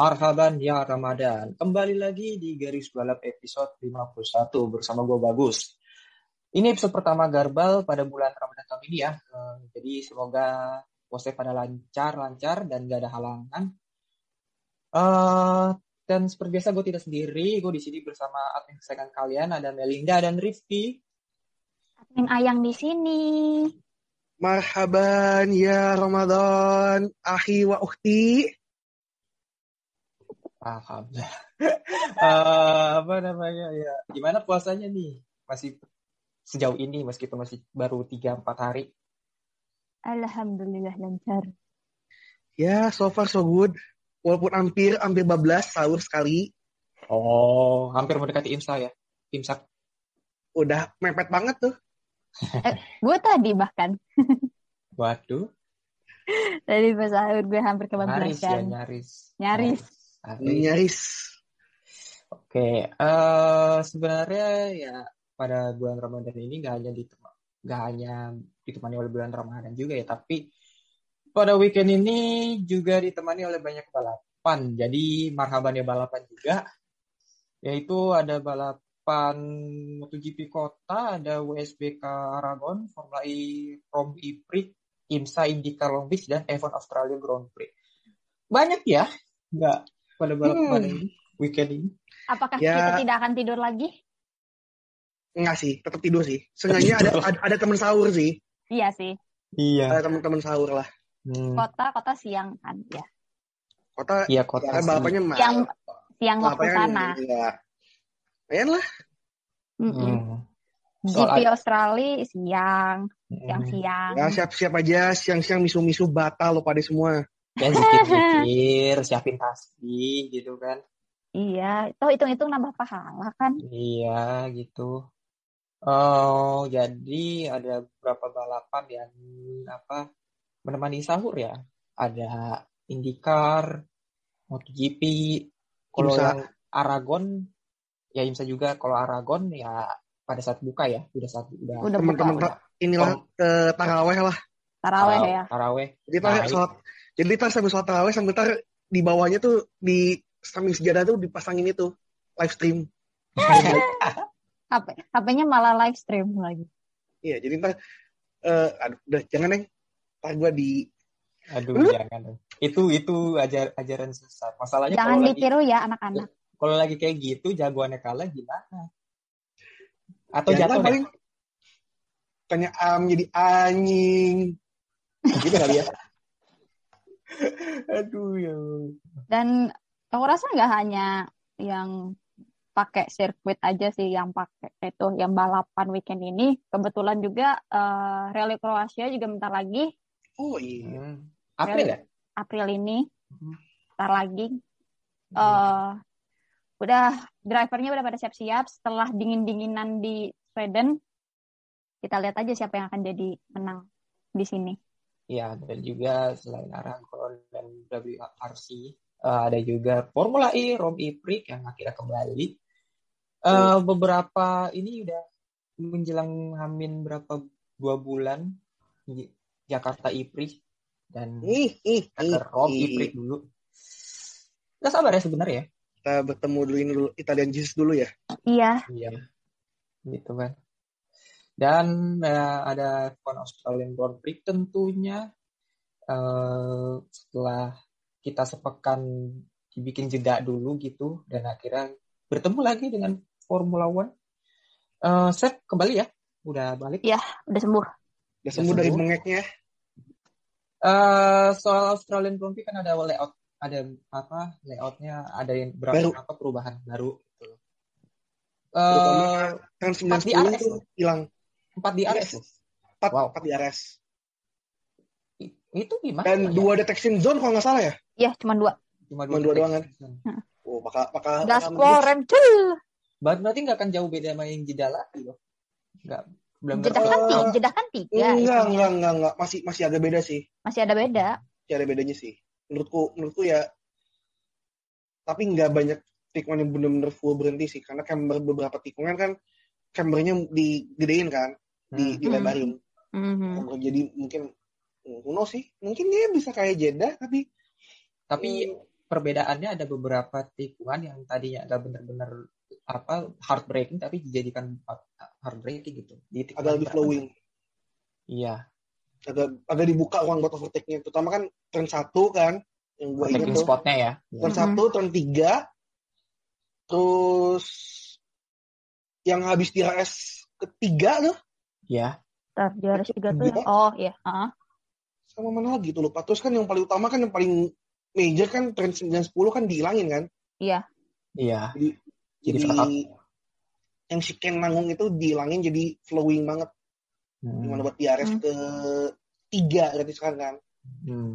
Marhaban ya Ramadan. Kembali lagi di Garis Balap episode 51 bersama gue Bagus. Ini episode pertama Garbal pada bulan Ramadan tahun ini ya. Eh, Jadi semoga puasanya pada lancar-lancar dan gak ada halangan. Eh, dan seperti biasa gue tidak sendiri. Gue di sini bersama admin kesayangan kalian ada Melinda dan Rifki. Admin Ayang di sini. Marhaban ya Ramadan, akhi wa ukhti. Alhamdulillah. Eh, apa namanya ya? Gimana puasanya nih? Masih sejauh ini meskipun masih baru 3-4 hari. Alhamdulillah lancar. Ya, so far so good. Walaupun hampir hampir bablas sahur sekali, Oh, hampir mendekati imsa ya. Imsak. udah mepet banget tuh. Gue tadi bahkan Waduh, tadi pas sahur gue hampir nyaris ya, kebablasan. nyaris. Nyaris. Nyaris. Nyaris. Oke, eh sebenarnya ya pada bulan Ramadan ini nggak hanya ditem- nggak hanya ditemani oleh bulan Ramadan juga ya, tapi pada weekend ini juga ditemani oleh banyak balapan. Jadi marhaban ya balapan juga, yaitu ada balapan MotoGP Kota, ada WSBK Aragon, Formula E Rom E Prix, IMSA IndyCar Long Beach, dan F1 Australia Grand Prix. Banyak ya, nggak pada balapan Hmm. ini, weekend ini. Apakah Ya. kita tidak akan tidur lagi? Enggak sih, tetap tidur sih. Seenggaknya ada, ada ada teman sahur sih. Iya sih. Iya. Ada teman-teman sahur lah. Hmm. Kota kota siang kan ya. Kota Iya kota ya, sih. balapannya mah. Siang siang waktu sana. Ya. Lumayan lah. Mm-mm. Hmm. GP Soal- Australia siang, Hmm. siang-siang. Ya siap-siap aja siang-siang misu-misu batal lo pada semua. Ya zikir-zikir, siapin tasbih gitu kan. Iya, itu hitung-hitung nambah pahala kan? Iya gitu. Oh, jadi ada beberapa balapan yang apa menemani sahur ya. Ada IndyCar, MotoGP, kalau IMSA. yang Aragon ya IMSA juga. Kalau Aragon ya pada saat buka ya, udah saat udah. Teman-teman inilah eh, taraweh lah. Taraweh Taraweh- ya. Taraweh. Jadi Nah, sholat, jadi tar sambil sholat taraweh sambil tar di bawahnya tuh di samping sejadah tuh dipasangin itu live stream. HP, HP-nya malah live stream lagi. Iya, jadi ntar eh aduh, udah jangan neng. Ntar gua di Aduh, Lu? jangan. Itu itu ajar ajaran sesat. Masalahnya Jangan kalau lagi ditiru ya anak-anak. kalau lagi kayak gitu jagoannya kalah gimana? Atau ya, jatuh ntar paling tanya am jadi anjing. Gitu kali ya. Aduh ya. Dan aku rasa nggak hanya yang pakai sirkuit aja sih yang pakai itu yang balapan weekend ini. Kebetulan juga eh, Rally Kroasia juga bentar lagi Oh iya. Hmm. April ya? April ini, Hmm. bentar lagi. eh udah drivernya udah pada siap-siap setelah dingin-dinginan di Sweden. Kita lihat aja siapa yang akan jadi menang di sini. Iya, dan juga selain Aragon dan WRC, eh, ada juga Formula E, Rom E Prix yang akhirnya kembali. Eh, beberapa ini udah menjelang hamin berapa dua bulan di Jakarta E Prix dan Ih, ih, ih, ke Rom E ih. Prix dulu. Gak sabar ya sebenarnya. Kita bertemu dulu ini dulu Italian Jesus dulu ya. Iya, Iya, gitu kan. Dan eh, ada F1 Australian Grand Prix tentunya eh, setelah kita sepekan dibikin jeda dulu gitu dan akhirnya bertemu lagi dengan Formula One. Eh, Seth kembali ya, udah balik. udah sembuh. Udah sembuh dari sembuh. bengeknya. Eh, soal Australian Grand Prix kan ada layout ada apa layoutnya ada yang berapa Baru. apa perubahan baru gitu. Terutama di 910 RS. tuh hilang. Empat di RS loh. 4, Wow. 4 di RS. I- Itu gimana? Dan ya? dua detection zone kalau nggak salah ya. Iya, cuma dua. cuma cuma dua doang kan? detection. Oh, bakal bakal Gas bakal floor, menjadi- rem, cul. Ber- Berarti nggak akan jauh beda sama yang jeda lagi loh. Nggak belum Jeda kan tiga, jeda kan tiga. enggak, enggak, enggak, enggak. Masih masih agak beda sih. Masih ada beda. Masih ada bedanya sih. Menurutku, menurutku ya tapi nggak banyak tikungan yang benar-benar full berhenti sih karena camber beberapa tikungan kan cambernya digedein kan, di Hmm. dilebarin. Mhm. Camber jadi mungkin Uno sih, mungkin dia bisa kayak Jeddah tapi Tapi hmm, perbedaannya ada beberapa tikungan yang tadinya agak benar-benar apa heartbreaking tapi dijadikan heartbreaking gitu. Di agak lebih flowing, Iya. agak agak dibuka ruang buat overtake-nya. Terutama kan turn 1 kan yang gue ingat tuh. spotnya ya. Turn Mhm. satu, turn tiga, terus yang habis di RS ketiga tuh Iya. Ntar di harus tiga tuh. Tiga. Oh iya. Heeh. sama mana lagi tuh lupa. Terus kan yang paling utama kan yang paling major kan turn 9 10 kan dihilangin kan. Iya. Iya. Jadi Jadi jadi yang chicane nanggung itu dihilangin jadi flowing banget. Hmm. Gimana buat di RS Hmm. ke tiga berarti sekarang kan. Hmm.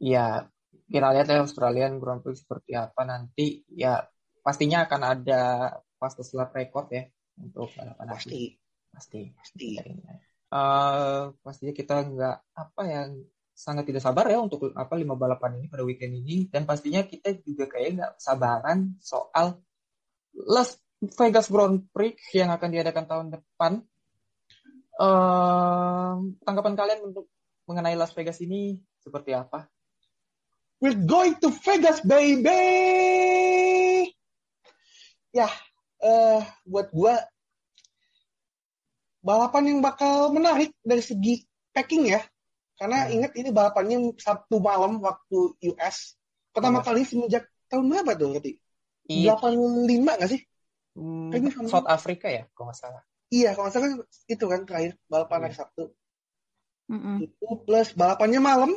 Ya, kita lihat ya Australian Grand Prix seperti apa nanti. Ya, pastinya akan ada fastest lap record ya untuk balapan nanti. Pasti, Pasti. Eh, pastinya kita nggak apa ya sangat tidak sabar ya untuk apa lima balapan ini pada weekend ini dan pastinya kita juga kayak nggak sabaran soal Las Vegas Grand Prix yang akan diadakan tahun depan. Eh, tanggapan kalian untuk mengenai Las Vegas ini seperti apa? We're going to Vegas, baby! Ya, eh buat gua balapan yang bakal menarik dari segi packing ya. Karena Hmm. ingat ini balapannya Sabtu malam waktu US. Pertama Iya. kali semenjak tahun berapa tuh, Rati? Iya, 85 nggak sih? hmm, kayaknya. South Africa ya, kalau nggak salah. Iya, kalau nggak salah kan itu kan terakhir balapan Iya. hari Sabtu. Mm-mm. Itu plus balapannya malam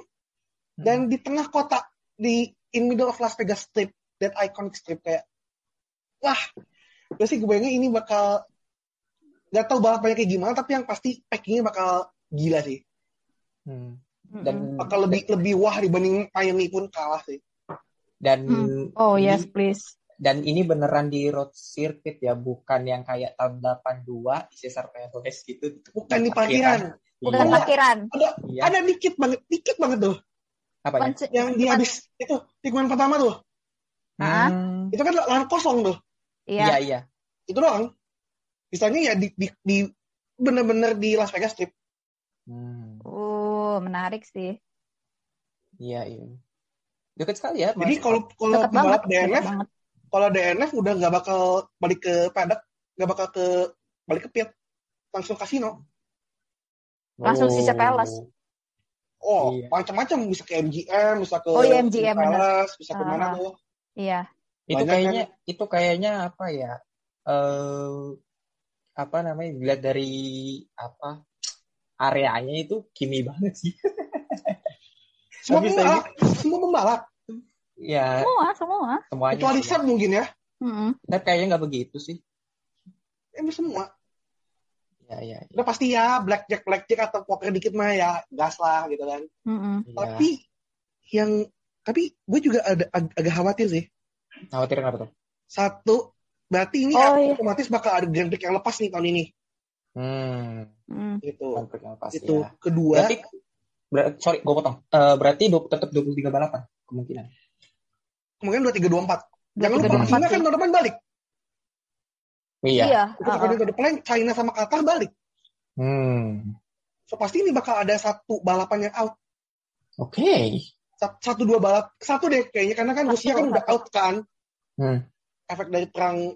Hmm. dan di tengah kota di in middle of Las Vegas Strip, that iconic strip kayak wah, gue sih gue bayangin ini bakal nggak tahu balapannya kayak gimana tapi yang pasti packingnya bakal gila sih. Hmm. Dan Bakal lebih lebih wah dibanding Miami pun kalah sih. dan Hmm. Oh ini- yes, please. dan ini beneran di road circuit ya, bukan yang kayak tahun 82 di Cesar Perez gitu. Bukan di parkiran. Bukan Iya. parkiran. Ada Iya. ada dikit banget, dikit banget tuh. Apanya? Konse- Yang di cuman- habis itu tikungan pertama tuh. Hah? Hmm. Itu kan lahan kosong tuh. Iya, Iya. iya. Itu doang. Misalnya ya di, di, di bener-bener di Las Vegas Strip. Hmm. Uh, menarik sih. Iya, iya. Dekat sekali ya. Jadi kalau kalau banget. Dekat DNF, kalau DNF udah nggak bakal balik ke paddock, nggak bakal ke balik ke pit, langsung kasino. langsung Oh. sisa Peles. Oh, Iya. macam-macam bisa ke MGM, bisa ke Oh, iya, MGM. Palace, bisa ke Ah. mana tuh. Iya. itu Banyak kayaknya itu kayaknya apa ya? Eh apa namanya? Dilihat dari apa areanya itu kimi banget sih. Semua Tapi pembalap, semua pembalap. ya, Semua, semua. semuanya. Kecuali. Sam mungkin ya. Mm-mm. Dan kayaknya nggak begitu sih. Emang semua. Ya, ya, ya. Udah pasti ya blackjack blackjack atau poker dikit mah ya gas lah gitu kan. Mm-mm. Ya. Tapi yang tapi gue juga ada ag- agak khawatir sih. Khawatir kenapa tuh? Satu, berarti ini Oh, iya. otomatis bakal ada Grand Prix yang lepas nih tahun ini. Hmm. Mm. Gitu. konflik yang pasti Itu ya. kedua, Berarti, ber- sorry, gue potong. Eh, berarti du- tetap 23 balapan kemungkinan. kemungkinan dua tiga dua empat. Dua, Jangan tiga, lupa China kan tahun depan balik. Iya. Iya. Ketika tahun depan China sama Qatar balik. Hmm. So pasti ini bakal ada satu balapan yang out. Oke. Sat- Satu dua balap, satu deh kayaknya karena kan Rusia kan udah out kan. Hmm. Efek dari perang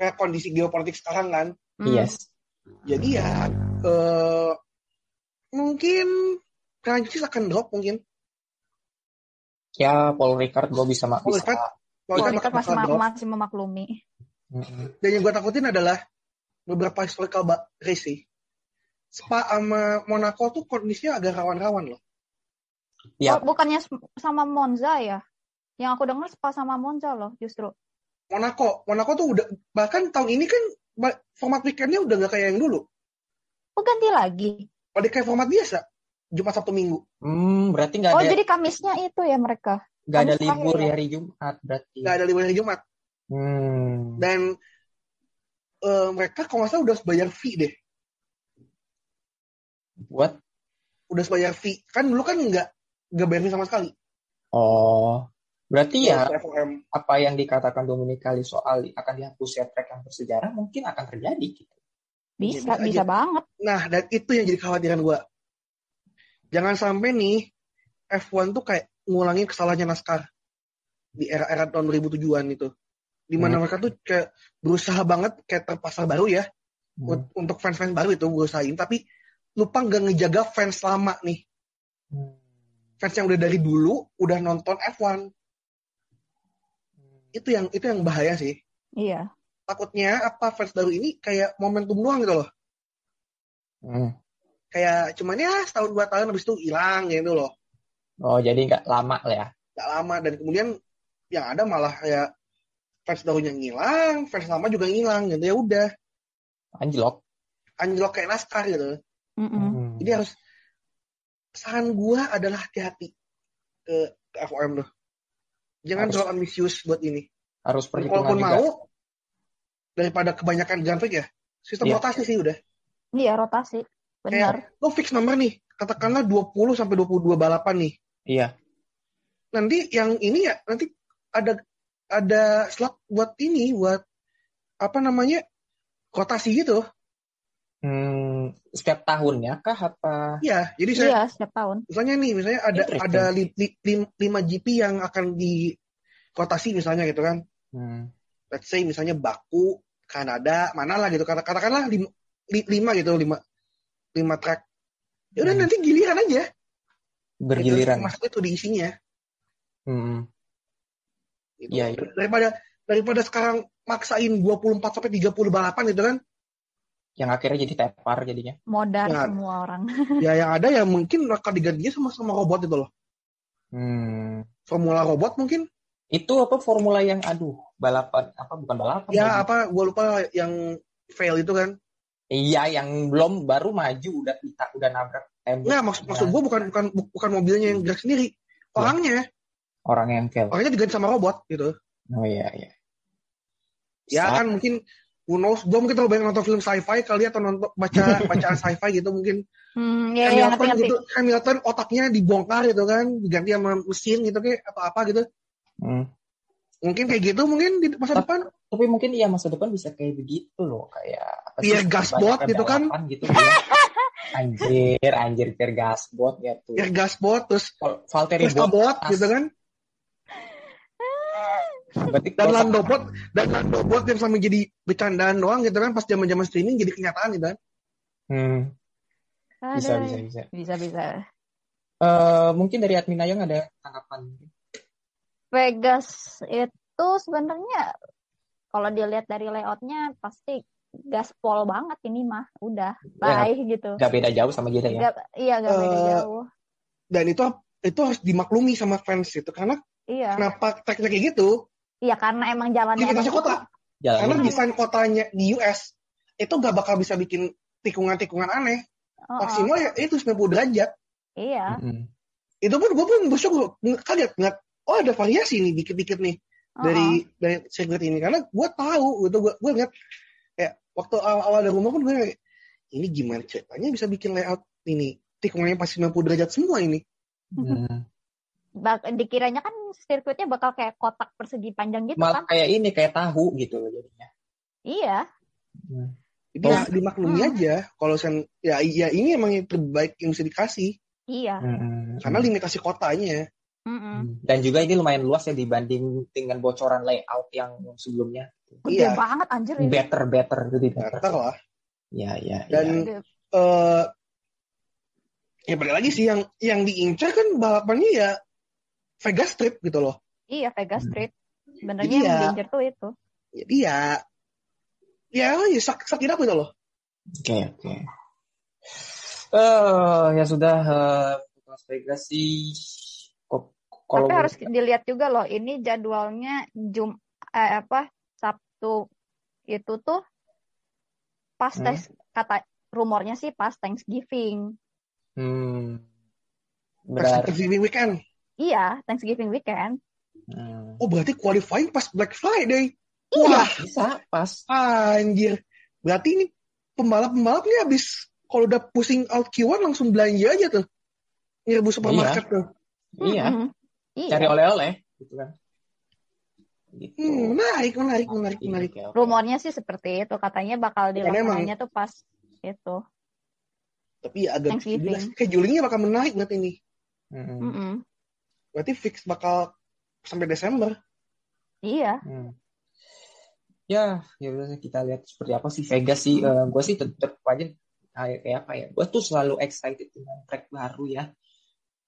kayak kondisi geopolitik sekarang kan. Mm. Yes. Jadi ya eh mungkin Prancis akan drop mungkin. Ya, Paul Ricard gue bisa mak Paul bisa. Ricard. Kalau ini kan masih, ma- masih memaklumi. Hmm. Dan yang gue takutin adalah beberapa historical race sih. Spa sama Monaco tuh kondisinya agak rawan-rawan loh. Ya, Oh, bukannya sama Monza ya? Yang aku dengar Spa sama Monza loh justru. Monaco, Monaco tuh udah bahkan tahun ini kan format weekendnya udah nggak kayak yang dulu. Oh ganti lagi. Pada kayak format biasa. Jumat Sabtu Minggu. hmm, berarti nggak Oh ada jadi Kamisnya itu ya mereka. nggak ada libur ya? hari Jumat berarti. Nggak ada libur hari Jumat. Hmm. Dan eh, mereka kalau nggak salah udah bayar fee deh. Buat Udah bayar fee. Kan dulu kan nggak nggak bayar fee sama sekali. oh, berarti ya FOM. apa yang dikatakan Dominic Kali soal akan dihapusnya track yang bersejarah mungkin akan terjadi gitu. Bisa, bisa bisa, aja. banget. Nah, dan itu yang jadi kekhawatiran gue. Jangan sampai nih F1 tuh kayak ngulangin kesalahannya NASCAR di era-era tahun 2007-an itu. Di mana Hmm. mereka tuh kayak berusaha banget kayak terpasar baru ya. Hmm. Un- Untuk fans-fans baru itu berusahain. Tapi lupa nggak ngejaga fans lama nih. Hmm. Fans yang udah dari dulu udah nonton F1. Itu yang itu yang bahaya sih. Iya. Takutnya apa fans baru ini kayak momentum doang gitu loh. Hmm. Kayak cuman ya setahun dua tahun habis itu hilang gitu loh. Oh, jadi nggak lama lah ya. gak lama dan kemudian yang ada malah kayak fans barunya ngilang, fans lama juga ngilang gitu ya udah Anjlok. anjlok kayak naskah gitu. Mm-mm. Hmm. Jadi harus saran gua adalah hati-hati ke, ke FOM tuh. Jangan Harus. terlalu ambisius buat ini. harus perhitungan Walaupun juga. mau daripada kebanyakan Prix ya, sistem Iya. rotasi sih udah. Iya rotasi. Benar. Kayak lo fix nomor nih, katakanlah 20 sampai 22 balapan nih. Iya. Nanti yang ini ya nanti ada ada slot buat ini buat apa namanya? rotasi gitu. Hmm, setiap tahunnya kah apa? Iya, jadi saya Iya setiap tahun. misalnya nih, misalnya ada ada li, li, lim- lima GP yang akan di rotasi misalnya gitu kan. Hmm. Let's say misalnya Baku, Kanada, mana lah gitu. Kata katakanlah lima, li- lima gitu, lima lima track. Ya udah Hmm. nanti giliran aja. Bergiliran. Itu, masuk itu diisinya. Hmm. Gitu. Iya, iya. Daripada daripada sekarang maksain 24 sampai 30 balapan gitu kan. Yang akhirnya jadi tepar jadinya. Modar Ya. semua orang. ya yang ada ya mungkin bakal digantinya sama sama robot itu loh. Hmm. Formula robot mungkin. Itu apa formula yang aduh, balapan apa bukan balapan? Ya lagi. apa gua lupa yang fail itu kan. Iya, yang belum baru maju udah kita udah nabrak tembok. Enggak, maksud maksud gua bukan bukan bukan mobilnya yang gerak sendiri. Orangnya, orang yang fail. orangnya diganti sama robot gitu. Oh iya iya. Ya kan mungkin who knows, gua mungkin terlalu banyak nonton film sci-fi kali ya, atau nonton baca bacaan sci-fi gitu mungkin. Hmm, ya, ya, ngerti, Hamilton ngerti. gitu, Hamilton otaknya dibongkar gitu kan, diganti sama mesin gitu kayak atau apa gitu. Hmm. Mungkin kayak gitu mungkin di masa Tapi- depan. Tapi mungkin iya masa depan bisa kayak begitu loh, kayak apa Biar gasbot gitu kan. Gitu, iya. anjir, anjir biar gasbot ya tuh. Ya gasbot terus Val- Valtteri Bottas. gitu kan. Berarti Dan kalau Lando sama- bot dan Lando bot yang sama jadi bercandaan doang gitu kan pas zaman-zaman streaming jadi kenyataan gitu kan. Hmm, bisa Aduh. bisa bisa. Bisa, bisa. Eh, mungkin dari admin Ayang ada tanggapan? Vegas itu sebenarnya kalau dilihat dari layoutnya pasti gaspol banget ini mah udah Ya, bye gitu Gak beda jauh sama Jeddah ya? Nggak- iya gak beda Eh, jauh Dan itu itu harus dimaklumi sama fans itu karena iya kenapa tracknya kayak gitu? Iya karena emang jalannya Limitasi emang kota. Karena Jalannya desain kotanya di US itu gak bakal bisa bikin tikungan-tikungan aneh. Oh, oh. Maksimal ya itu 90 derajat. iya Mm-mm. Itu pun gue pun bersyukur kaget ngeliat oh ada variasi nih dikit-dikit nih Oh, dari dari sirkuit ini karena gue tahu gitu gue gue lihat kayak waktu awal-awal dari rumah pun gue ini gimana ceritanya bisa bikin layout ini tikungannya pasti 90 derajat semua ini Hmm. Bak- dikiranya kan sirkuitnya bakal kayak kotak persegi panjang gitu Malah kan kayak ini kayak tahu gitu loh jadinya. iya Hmm. ya dimaklumi Hmm. aja kalau sen ya ya ini emang yang terbaik yang bisa dikasih iya Mm-mm. karena limitasi kotanya Mm-mm. Hmm. Dan juga ini lumayan luas ya dibanding dengan bocoran layout yang sebelumnya. gede Iya. banget anjir ini Better, better, lebih better. better lah Ya, ya, Dan ya. Eh ya balik lagi sih yang yang diincar kan balapannya ya Vegas Strip gitu loh iya Vegas Hmm. Street sebenarnya yang ya- danger tuh itu jadi ya ya ya sak sak tidak gitu loh Oke, oke. Eh, ya sudah eh, Las Vegas sih kok kalau Tapi harus dilihat juga loh, ini jadwalnya Jum eh, apa Sabtu itu tuh pas Hmm. tes kata rumornya sih pas Thanksgiving. hmm, berarti Thanksgiving weekend. Iya, Thanksgiving weekend. hmm, Oh berarti qualifying pas Black Friday. Iya. Wah, bisa pas anjir. Berarti ini pembalap-pembalap nih habis kalau udah pusing out Q1 langsung belanja aja tuh. Nyerbu supermarket tuh. iya Mm-mm. Iya. cari oleh-oleh gitu kan gitu Hmm, menarik, menarik, menarik, menarik. Rumornya sih seperti itu, katanya bakal Karena emang- dilaksananya tuh pas itu. Tapi ya agak Thanksgiving. jelas. Schedulingnya bakal menarik berarti ini. Mm-mm. Mm-mm. Berarti fix bakal sampai Desember. Iya. Hmm. Ya, ya udah kita lihat seperti apa sih Vegas sih. gue sih tetap aja kayak apa ya. Gue tuh selalu excited dengan track baru ya.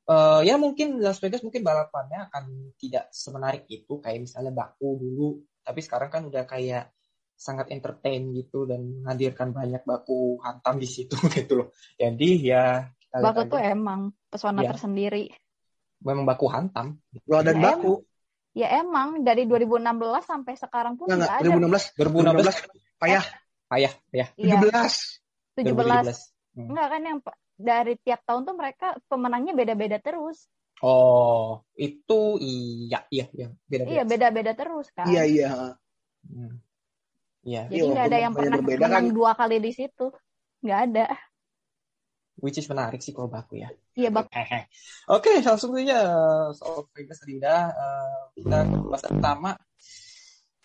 Eh ya mungkin Las Vegas mungkin balapannya akan tidak semenarik itu kayak misalnya Baku dulu. Tapi sekarang kan udah kayak sangat entertain gitu dan menghadirkan banyak baku hantam di situ gitu loh. Jadi ya kita lihat Baku aja. tuh emang pesona Iya. tersendiri. Memang baku hantam. Gua dan Ya, Baku. Ya emang dari 2016 sampai sekarang pun Enggak, nggak enggak. ada 2016. 2016 Payah. payah, payah. Iya, 17. 17. 2017. Hmm. Enggak kan yang dari tiap tahun tuh mereka pemenangnya beda-beda terus. Oh, itu iya, iya, iya, beda Iya, beda-beda terus kan. Iya, iya. Hmm. Iya, Jadi Iya, nggak ada walaupun yang pernah berbeda menang kan. dua kali di situ. Nggak ada. Which is menarik sih kalau baku ya. Iya, bak. Oke, langsung saja soal Vegas tadi udah eh, kita ke pembahasan pertama.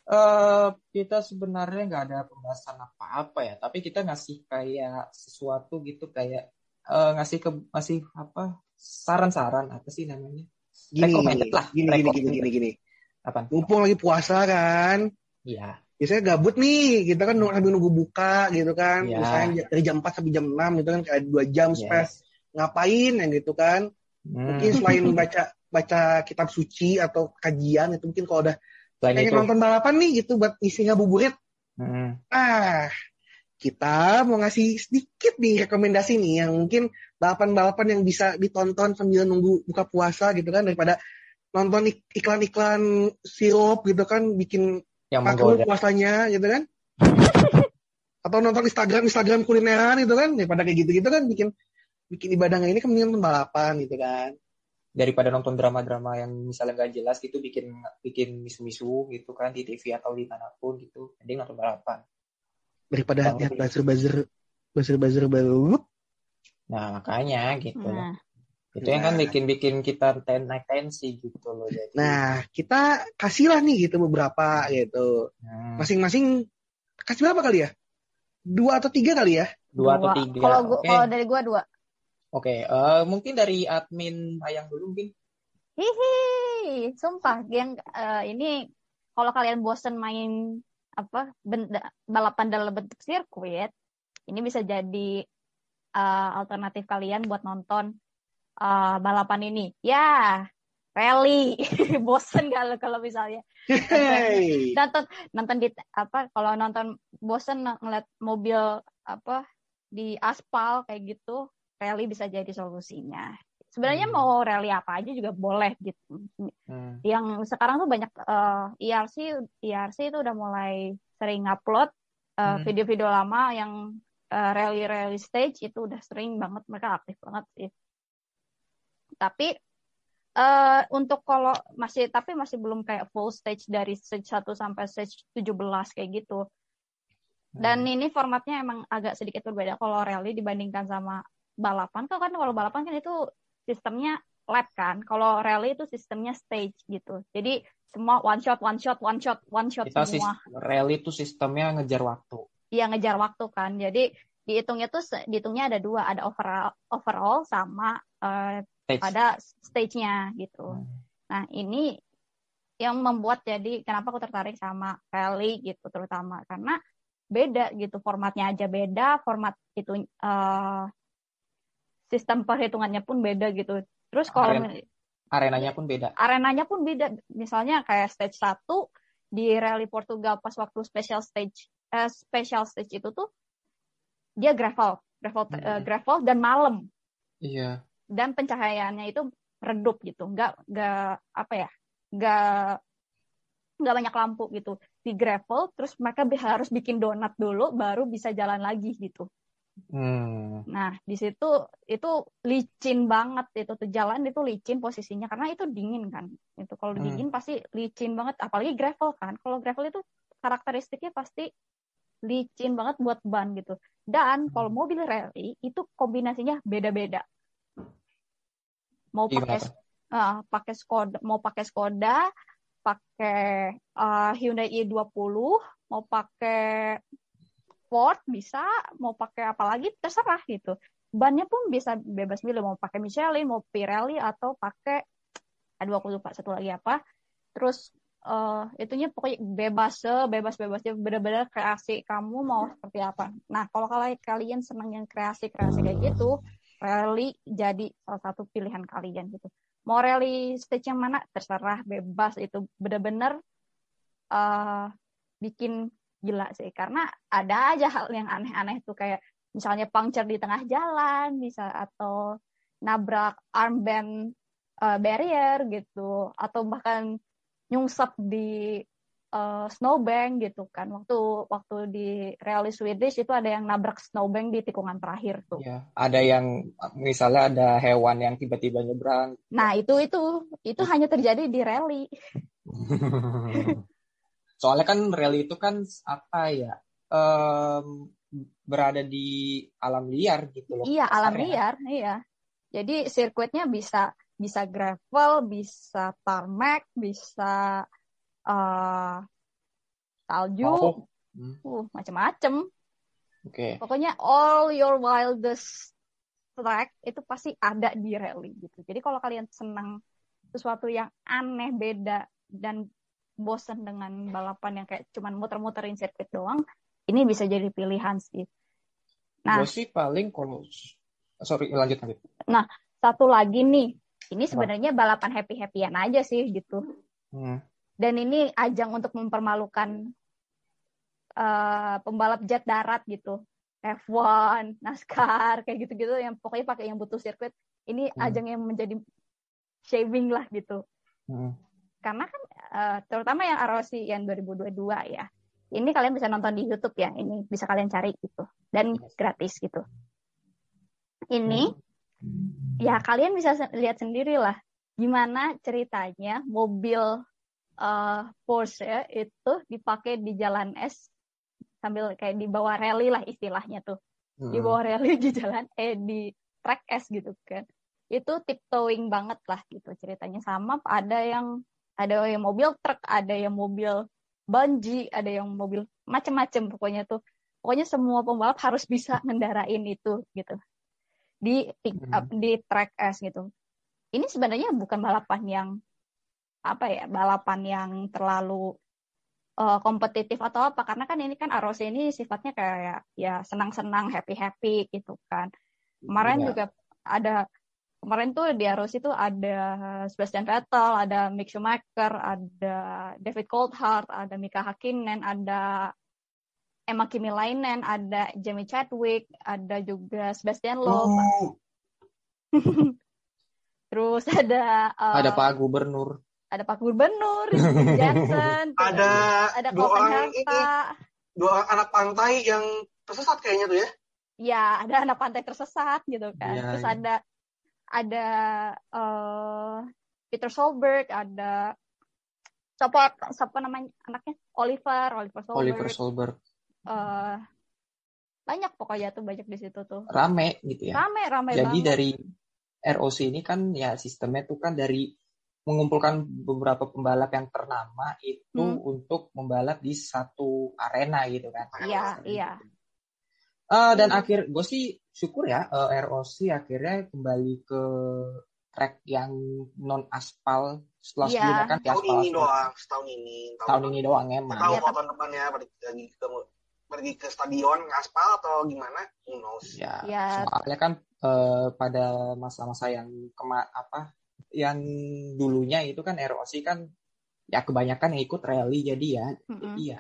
Eh, kita sebenarnya nggak ada pembahasan apa-apa ya, tapi kita ngasih kayak sesuatu gitu kayak eh, ngasih ke ngasih apa saran-saran apa sih namanya? Gini, Recommended lah. gini, gini, gini, gini, gini. Apa? Mumpung lagi puasa kan. Iya. Biasanya gabut nih, kita kan sambil nunggu buka gitu kan. Iya. Misalnya dari jam 4 sampai jam 6 gitu kan kayak 2 jam space. Yes. Ngapain yang gitu kan. Hmm. Mungkin selain baca baca kitab suci atau kajian itu mungkin kalau udah pengen nonton balapan nih gitu buat isi ngabuburit. Hmm. Ah, kita mau ngasih sedikit nih rekomendasi nih yang mungkin balapan-balapan yang bisa ditonton sambil nunggu buka puasa gitu kan daripada nonton ik- iklan-iklan sirup gitu kan bikin Yang menggoda. puasanya gitu kan. Atau nonton Instagram Instagram kulineran gitu kan daripada kayak gitu-gitu kan bikin bikin ibadahnya ini kan mending nonton balapan gitu kan. daripada nonton drama-drama yang misalnya nggak jelas gitu bikin bikin misu-misu gitu kan di TV atau di mana pun gitu mending nonton balapan Daripada lihat buzzer-buzzer buzzer-buzzer baru. nah makanya gitu. Nah, itu yang kan Nah. bikin bikin kita ten naik tensi gitu loh jadi Nah, kita kasihlah nih gitu beberapa gitu. Hmm, Masing-masing kasih berapa kali ya? Dua atau tiga kali ya? dua atau tiga Kalau kalau dari gua dua. oke eh, mungkin dari admin ayang dulu mungkin Hihi, sumpah yang eh, ini kalau kalian bosen main apa benda, balapan dalam bentuk sirkuit, ini bisa jadi eh, alternatif kalian buat nonton eh, balapan ini. Ya, rally. bosen kalau kalau misalnya Hey. nonton nonton di apa kalau nonton bosen ng- ngeliat mobil apa di aspal kayak gitu, rally bisa jadi solusinya. Sebenarnya Hmm. mau rally apa aja juga boleh gitu Hmm, yang sekarang tuh banyak eh, IRC IRC itu udah mulai sering upload eh, Hmm. video-video lama yang eh, rally-rally stage itu udah sering banget mereka aktif banget sih. Tapi eh untuk kalau masih tapi masih belum kayak full stage dari stage 1 sampai stage 17 kayak gitu. Dan hmm. ini formatnya emang agak sedikit berbeda kalau rally dibandingkan sama balapan. Kalau kan kalau balapan kan itu sistemnya lap kan. Kalau rally itu sistemnya stage gitu. Jadi semua one shot, one shot, one shot, one shot kita semua. rally itu sistemnya ngejar waktu Iya ngejar waktu kan. Jadi dihitungnya tuh dihitungnya ada dua, ada overall overall sama eh, Stage. ada stage-nya gitu. Hmm. Nah, ini yang membuat jadi kenapa aku tertarik sama rally gitu terutama karena beda gitu formatnya aja beda, format itu eh, sistem perhitungannya pun beda gitu. Terus kalau Aren- arenanya pun beda arenanya pun beda. Misalnya kayak stage 1 di Rally Portugal pas waktu special stage eh, special stage itu tuh dia gravel, gravel eh, Mhm. gravel dan malam. iya dan pencahayaannya itu redup gitu. Nggak nggak apa ya nggak nggak banyak lampu gitu. Di gravel terus mereka harus bikin donat dulu baru bisa jalan lagi gitu. Hmm. nah di situ itu licin banget itu tuh jalan itu licin posisinya karena itu dingin kan. Itu kalau Hmm. dingin pasti licin banget apalagi gravel kan. Kalau gravel itu karakteristiknya pasti licin banget buat ban gitu. Dan kalau Hmm. mobil rally itu kombinasinya beda-beda mau Gimana pakai? Ah, pakai Skoda, mau pakai Skoda, pakai ah, Hyundai i20, mau pakai Ford bisa, mau pakai apa lagi terserah gitu. Bannya pun bisa bebas milih mau pakai Michelin, mau Pirelli atau pakai aduh aku lupa satu lagi apa. Terus eh itunya pokoknya bebas bebas bebasnya bener-bener kreasi kamu mau seperti apa. Nah kalau kalian kalian senang yang kreasi kreasi kayak gitu, rally jadi salah satu pilihan kalian gitu. Mau rally stage yang mana terserah bebas. Itu bener-bener eh bikin gila sih. Karena ada aja hal yang aneh-aneh tuh kayak misalnya puncture di tengah jalan bisa atau nabrak armband eh, barrier gitu atau bahkan nyungsep di eh, snowbank gitu kan waktu waktu di rally Swedish itu ada yang nabrak snowbank di tikungan terakhir tuh Ya, ada yang misalnya ada hewan yang tiba-tiba nyebrang. Nah, itu itu itu hanya terjadi di rally. Soalnya kan rally itu kan apa ya? em, berada di alam liar gitu loh. Iya, alam liar, iya. Jadi sirkuitnya bisa bisa gravel, bisa tarmac, bisa eh salju, Oh, Hmm, uh, macam-macam. Oke. Pokoknya all your wildest track itu pasti ada di rally gitu. Jadi kalau kalian senang sesuatu yang aneh, beda dan bosan dengan balapan yang kayak cuman muter-muterin sirkuit doang, ini bisa jadi pilihan sih. Nah, Gue sih paling kalau sorry lanjut lanjut. satu lagi nih, ini sebenarnya balapan happy-happyan aja sih gitu. Hmm. Dan ini ajang untuk mempermalukan eh, pembalap jet darat gitu. F1, NASCAR, kayak gitu-gitu yang pokoknya pakai yang butuh sirkuit. Ini Hmm. ajang yang menjadi shaving lah gitu. Hmm. Karena kan eh, terutama yang ROC yang 2022 ya. Ini kalian bisa nonton di YouTube ya. Ini bisa kalian cari gitu. Dan gratis gitu. Ini ya kalian bisa lihat sendiri lah gimana ceritanya mobil eh, Porsche itu dipakai di jalan es sambil kayak di bawah rally lah istilahnya tuh. Di Hmm. bawah rally di jalan eh di track es gitu kan. Itu tiptoeing banget lah gitu ceritanya. Sama ada yang ada yang mobil truk ada yang mobil bungee ada yang mobil macem-macem pokoknya tuh. Pokoknya semua pembalap harus bisa ngendarain itu gitu. Di pick up di track S gitu. Ini sebenarnya bukan balapan yang apa ya balapan yang terlalu eh, kompetitif atau apa karena kan ini kan ROC ini sifatnya kayak ya senang-senang happy-happy gitu kan kemarin Iya. juga ada kemarin tuh di ROC itu ada Sebastian Vettel ada Mick Schumacher ada David Coulthard ada Mika Hakkinen ada Emma Kimilainen ada Jamie Chadwick ada juga Sebastian Loeb Uh, terus ada eh, Ada Pak Gubernur. Ada Pak Gubernur terus ada ada dua orang ini, dua orang anak pantai yang tersesat kayaknya tuh ya. ya ada anak pantai tersesat gitu kan Iya, terus iya. ada ada eh, Peter Solberg ada siapa siapa namanya anaknya Oliver Oliver Solberg Oliver Solberg. Eh, banyak pokoknya tuh banyak di situ tuh Rame gitu ya. rame rame Jadi banget dari ROC ini kan ya sistemnya tuh kan dari mengumpulkan beberapa pembalap yang ternama itu Hmm. untuk membalap di satu arena gitu kan. Iya, iya. Eh, dan akhir gue sih syukur ya eh, ROC akhirnya kembali ke track yang non aspal setelah Iya. sebelumnya kan di Tahun aspal ini doang, setahun ini. tahun ini doang emang. Tahu kalau tahun depan ya pergi lagi ke pergi ke stadion ngaspal atau gimana? Who knows? Ya, Ya. soalnya kan eh, pada masa-masa yang kema apa yang dulunya itu kan ROC kan ya kebanyakan yang ikut rally jadi ya Mm-mm. iya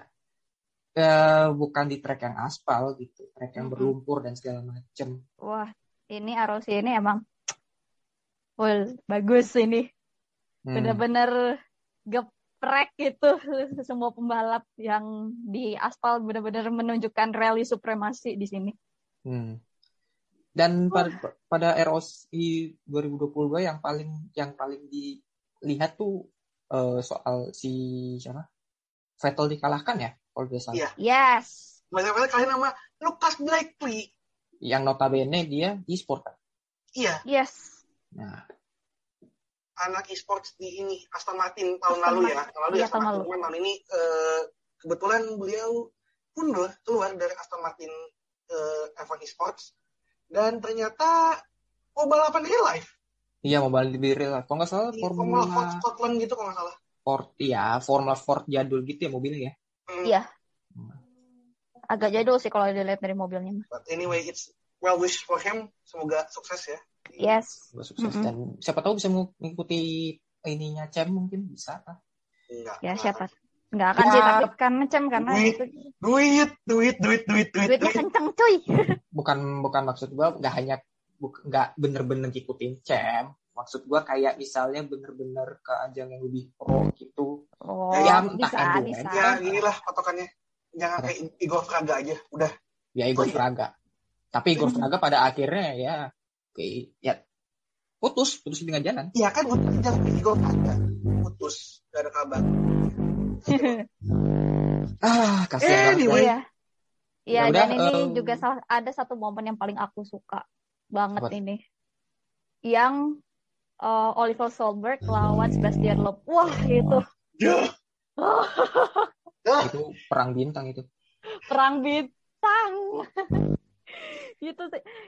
Eh, bukan di trek yang aspal gitu trek yang Mm-mm. berlumpur dan segala macem wah ini ROC ini emang Wah, bagus ini. Hmm. Bener-bener geprek itu semua pembalap yang di aspal bener-bener menunjukkan rally supremasi di sini. Hmm. Dan pada, pada ROC 2022 yang paling yang paling dilihat tuh eh, soal si siapa? Vettel dikalahkan ya kalau tidak salah. Iya. Yes. Banyak-banyak kalian nama Lucas Blakely. Yang notabene dia e-sport kan. Iya, Yes. Nah, anak e-sports di ini Aston Martin tahun Aston lalu ya. Tahun lalu Iya, ya Aston tahun Martin. lalu. Tahun ini eh, kebetulan beliau mundur keluar dari Aston Martin eh, F1 Esports dan ternyata oh balapan real life iya mau balik di real life. Kalau nggak salah di Formula Formula Ford Scotland gitu kalau nggak salah. Ford, ya Formula Ford jadul gitu ya mobilnya ya. Hmm, Iya. Agak jadul sih kalau dilihat dari mobilnya. But anyway, it's well wish for him. Semoga sukses ya. Yes. Semoga sukses Mm-mm. dan siapa tahu bisa mengikuti ininya Cem mungkin bisa kan. Enggak. Ya siapa? Nggak akan Ya. sih tapi karena Cem karena Duit. itu Duit, duit, duit, duit, duit, duitnya duit. kenceng cuy. Bukan bukan maksud gua nggak hanya nggak bener-bener ngikutin Cem. Maksud gua kayak misalnya bener-bener ke ajang yang lebih pro gitu. Oh, Ya, entah bisa, endurance. bisa. Ya inilah patokannya. Jangan kayak Igor Fraga aja. Udah. Ya Igor Oh, iya. Fraga. Tapi Igor Fraga pada akhirnya ya kayak ya putus, putus di tengah jalan. Iya kan kayak Igor Fraga. Putus. Gak ada kabar. Ah, kasihan banget. Anyway. Iya. Iya, Ya udah, dan ini em, juga salah, ada satu momen yang paling aku suka banget Apa? ini. Yang eh, Oliver Solberg lawan Sebastian Loeb. Wah, itu Ya. Itu perang bintang itu. perang bintang. itu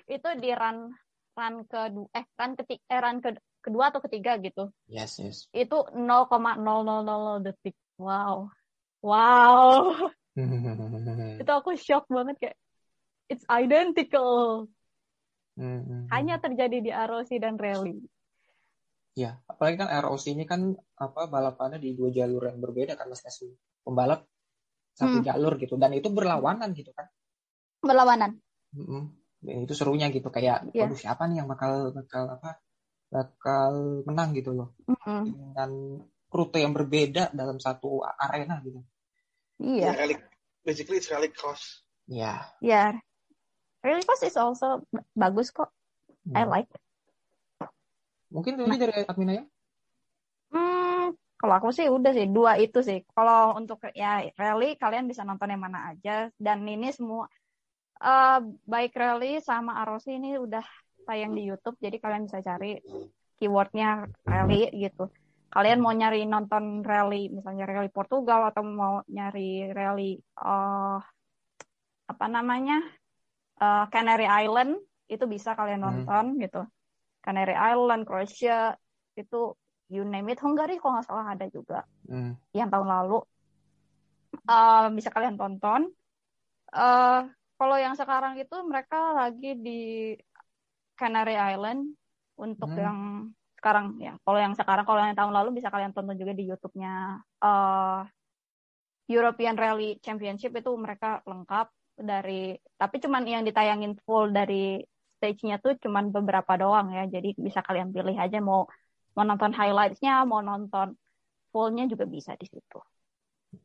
itu di run run kedua eh run ketiga eh, run ke- kedua atau ketiga gitu. Yes, yes. Itu 0,0000 detik. Wow. Wow. itu aku shock banget kayak it's identical. Hanya terjadi di ROC dan rally. Ya, apalagi kan ROC ini kan apa balapannya di dua jalur yang berbeda kan masing-masing pembalap satu Hmm. jalur gitu dan itu berlawanan gitu kan. Berlawanan. Mm-mm. Dan itu serunya gitu kayak waduh siapa nih yang bakal bakal apa bakal menang gitu loh Mm-mm. dengan rute yang berbeda dalam satu arena gitu. Iya. Ya, rally. Basically it's rally cross. Ya. Ya, Rally Course is also bagus kok. I Hmm. like. Mungkin ini dari admin ya? Hmm, kalau aku sih udah sih dua itu sih. Kalau untuk ya rally kalian bisa nonton yang mana aja. Dan ini semua eh baik rally sama ROC ini udah tayang di YouTube. Jadi kalian bisa cari keywordnya rally gitu. Kalian mau nyari nonton rally, misalnya rally Portugal atau mau nyari rally eh apa namanya eh, Canary Island itu bisa kalian Hmm. nonton gitu. Canary Island, Croatia itu you name it, Hungary kalau nggak salah ada juga Hmm. yang tahun lalu Eh, bisa kalian tonton. Eh kalau yang sekarang itu mereka lagi di Canary Island untuk Hmm. yang sekarang ya. Kalau yang sekarang, kalau yang tahun lalu bisa kalian tonton juga di YouTube-nya eh European Rally Championship itu mereka lengkap dari tapi cuman yang ditayangin full dari stage-nya tuh cuman beberapa doang ya. Jadi bisa kalian pilih aja mau mau nonton highlights-nya, mau nonton full-nya juga bisa di situ.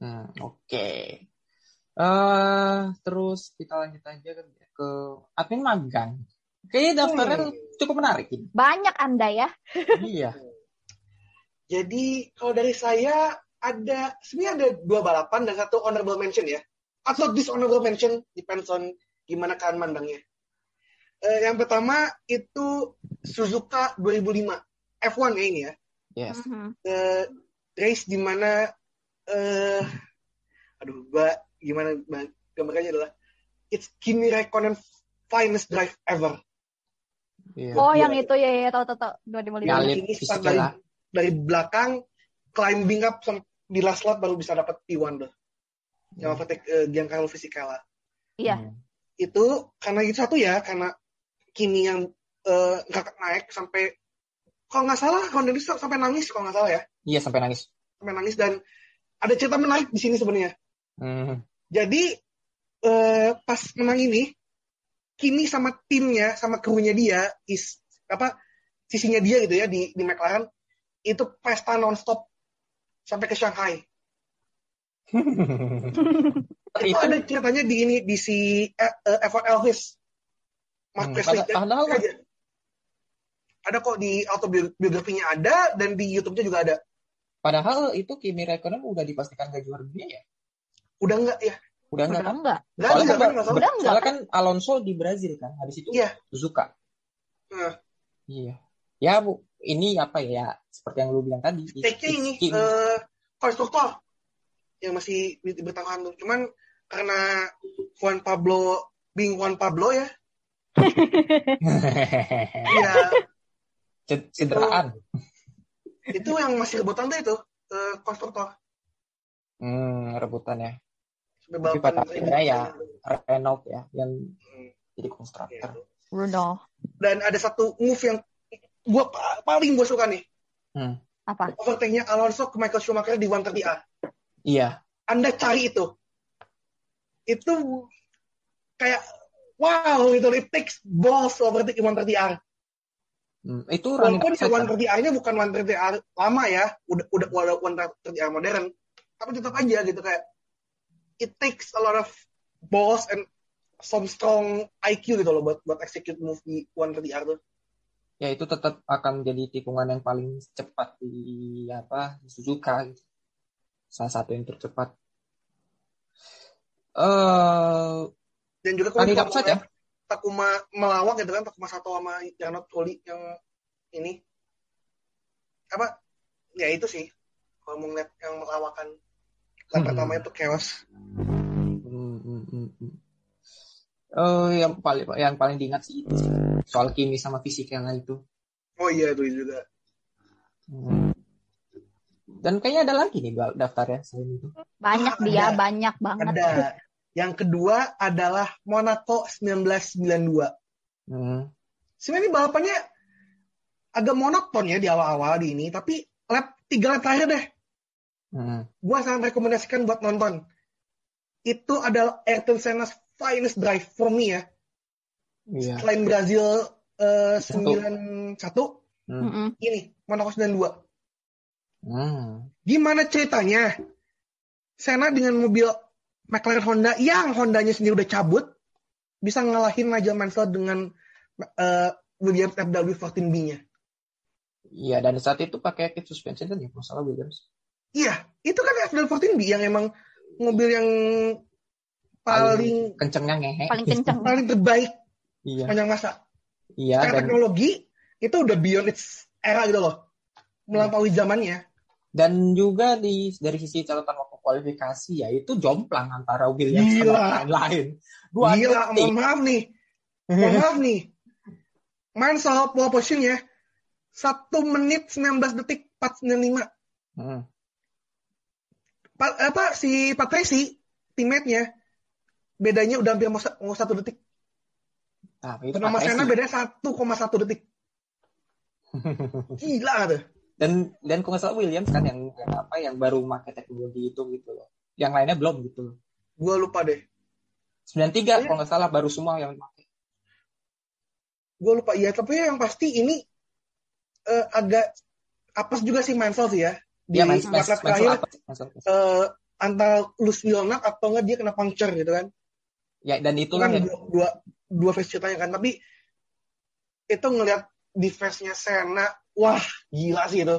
Hmm, Oke. Eh terus kita lanjut aja ke, ke admin magang. Kayaknya daftarnya Hmm. cukup menarik ini. Banyak Anda ya. iya. Jadi kalau dari saya ada sebenarnya ada dua balapan dan satu honorable mention ya. Atau dishonorable mention depends on gimana kalian mandangnya. Eh, yang pertama itu Suzuka 2005 F1 ya ini ya. Yes. Eh, race di mana eh aduh gua gimana ba- gambarnya adalah it's Kimi Raikkonen finest drive ever. Iya. Oh, Iya. yang itu ya ya tahu tahu tahu 2005. Nyalip Ini start fisiknya dari, dari belakang climbing up di last lap baru bisa dapat P1 deh. Yang overtake eh, Giancarlo Fisichella. Iya. Hmm. Itu karena itu satu ya karena Kimi yang eh, nggak naik sampai kalau nggak salah Honda itu sampai nangis kalau nggak salah ya Iya sampai nangis. sampai nangis dan ada cerita menarik di sini sebenarnya Hmm. Jadi eh, pas menang ini, Kimi sama timnya, sama krunya dia is apa sisinya dia gitu ya di di McLaren itu pesta nonstop sampai ke Shanghai. itu, ada ceritanya di ini di si eh, eh, F1 Elvis. Mark Hmm, Presley. padahal Cek aja. ada kok di autobiografinya ada dan di YouTube-nya juga ada. Padahal itu Kimi Räikkönen udah dipastikan gak juara dunia ya. Udah enggak ya? Udah enggak Udah kan? enggak. Enggak Soalnya juga kan, kan enggak soalnya kan Alonso di Brazil kan. Habis itu Iya. Suzuka. Nah. Iya. Ya bu, ini apa ya? Seperti yang lu bilang tadi. Take-nya ini eh konstruktor yang masih bertahan tuh. Cuman karena Juan Pablo being Juan Pablo ya, ya Ced- Cederaan. itu yang masih rebutan tuh itu eh, konstruktor. Hmm, rebutan ya. Tapi pada akhirnya ya Renault ya yang Hmm, jadi gitu. konstruktor. Bruno. Dan ada satu move yang gua pa- paling gue suka nih. Hmm. Apa? Overtake-nya Alonso ke Michael Schumacher di 130R. Iya. Anda cari itu. Itu kayak wow itu it takes balls overtake di 130R. Hmm, itu Walaupun offset, kan? 130R-nya bukan 130R lama ya, udah udah udah 130R modern, tapi tetap aja gitu kayak it takes a lot of balls and some strong IQ gitu loh buat buat execute move di 130R tuh. ya itu tetap akan jadi tikungan yang paling cepat di apa di Suzuka gitu. salah satu yang tercepat eh Dan juga kalau ya Takuma melawak gitu kan, Takuma satu sama Jarno Trulli yang ini apa? Ya itu sih kalau mau ngeliat yang melawakan lap Hmm. pertama itu chaos. Hmm, hmm, hmm, hmm. Eh, yang paling yang paling diingat sih itu sih. soal Kimi sama fisiknya itu Oh iya itu juga. Hmm. dan kayaknya ada lagi nih da- daftarnya selain itu Banyak dia, ada. banyak banget. Ada. Yang kedua adalah Monaco 1992. Hmm. Sebenarnya ini balapannya agak monoton ya di awal-awal di ini, tapi lap tiga lap terakhir deh, Hmm. gua sangat rekomendasikan buat nonton. Itu adalah Ayrton Senna's finest drive for me ya. Iya. Selain Brazil eh, Satu. 91, Hmm. Mm-mm. ini Monaco 92. Hmm. Gimana ceritanya? Senna dengan mobil McLaren Honda yang Hondanya sendiri udah cabut bisa ngalahin Nigel Mansell dengan eh, Williams FW14B-nya. Iya dan saat itu pakai kit suspension kan ya kalau nggak salah Williams. Iya, itu kan FW14B yang emang mobil yang paling kencengnya ngehe. Paling kenceng. paling terbaik Iya. sepanjang masa. Iya Secara dan teknologi itu udah beyond its era gitu loh. Melampaui zamannya. dan juga di dari sisi catatan waktu kualifikasi ya itu jomplang antara Williams Gila. sama lain-lain. Dua Gila, mohon maaf nih. Mohon maaf nih. Mansell pole positionnya 1 menit 19 detik 495. Hmm. Pa- apa si Patresi teammate-nya bedanya udah hampir mau, sa- mau satu detik. Nah, itu Patrese. Senna bedanya 1,1 detik. Gila tuh. dan dan kalau nggak salah Williams kan yang, yang apa yang baru pakai teknologi itu gitu loh. Yang lainnya belum gitu loh. Gue lupa deh. 93 Iya. kalau nggak salah baru semua yang pakai. Gue lupa. Iya, tapi yang pasti ini eh, agak apes juga sih Mansell sih ya. Di Dia main lap main lap terakhir eh, antara wheel knock atau enggak dia kena puncture gitu kan. Ya dan Itu kan yang dua, dua, dua face ceritanya kan. Tapi itu ngelihat defense-nya Senna, wah gila sih itu.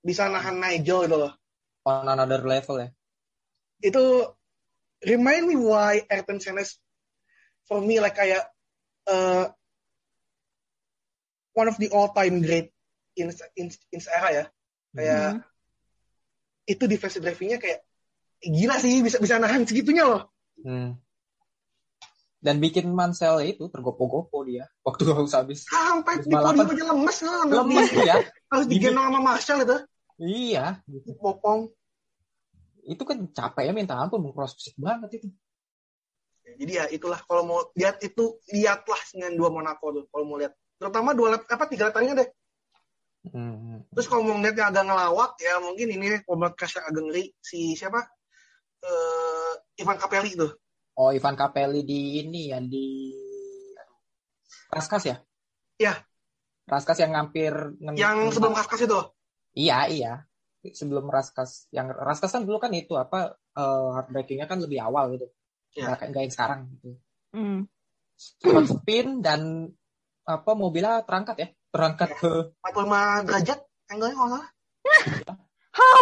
Bisa nahan Nigel gitu loh. on another level ya. Itu remind me why Ayrton Senna is for me like kayak uh, one of the all time great in in, in era ya. Kayak Hmm. Itu defensive driving-nya kayak gila sih bisa bisa nahan segitunya loh. Hmm. Dan bikin Mansell itu tergopo-gopo dia waktu harus habis. Sampai di podium aja lemes kan. Lemes ya. Harus digendong sama Marshall itu. Iya, gitu. Bopong. Itu kan capek ya minta ampun fisik banget itu. Jadi ya itulah kalau mau lihat itu lihatlah dengan dua Monaco tuh kalau mau lihat. Terutama dua lap apa tiga terakhirnya deh. Hmm. Terus kalau mau ngeliat yang agak ngelawak ya mungkin ini podcast yang agak ngeri si siapa? Eh Ivan Capelli tuh. Oh, Ivan Capelli di ini ya di Raskas ya? Raskas yang ngampir Yang sebelum Raskas itu. Iya, iya. Sebelum Raskas yang Raskas kan dulu kan itu apa eh, heartbreakingnya kan lebih awal gitu. Iya. Nggak kayak nggak yang sekarang gitu. Hmm. Spin dan apa mobilnya terangkat ya, terangkat ke 45 derajat angle-nya kalau salah. How?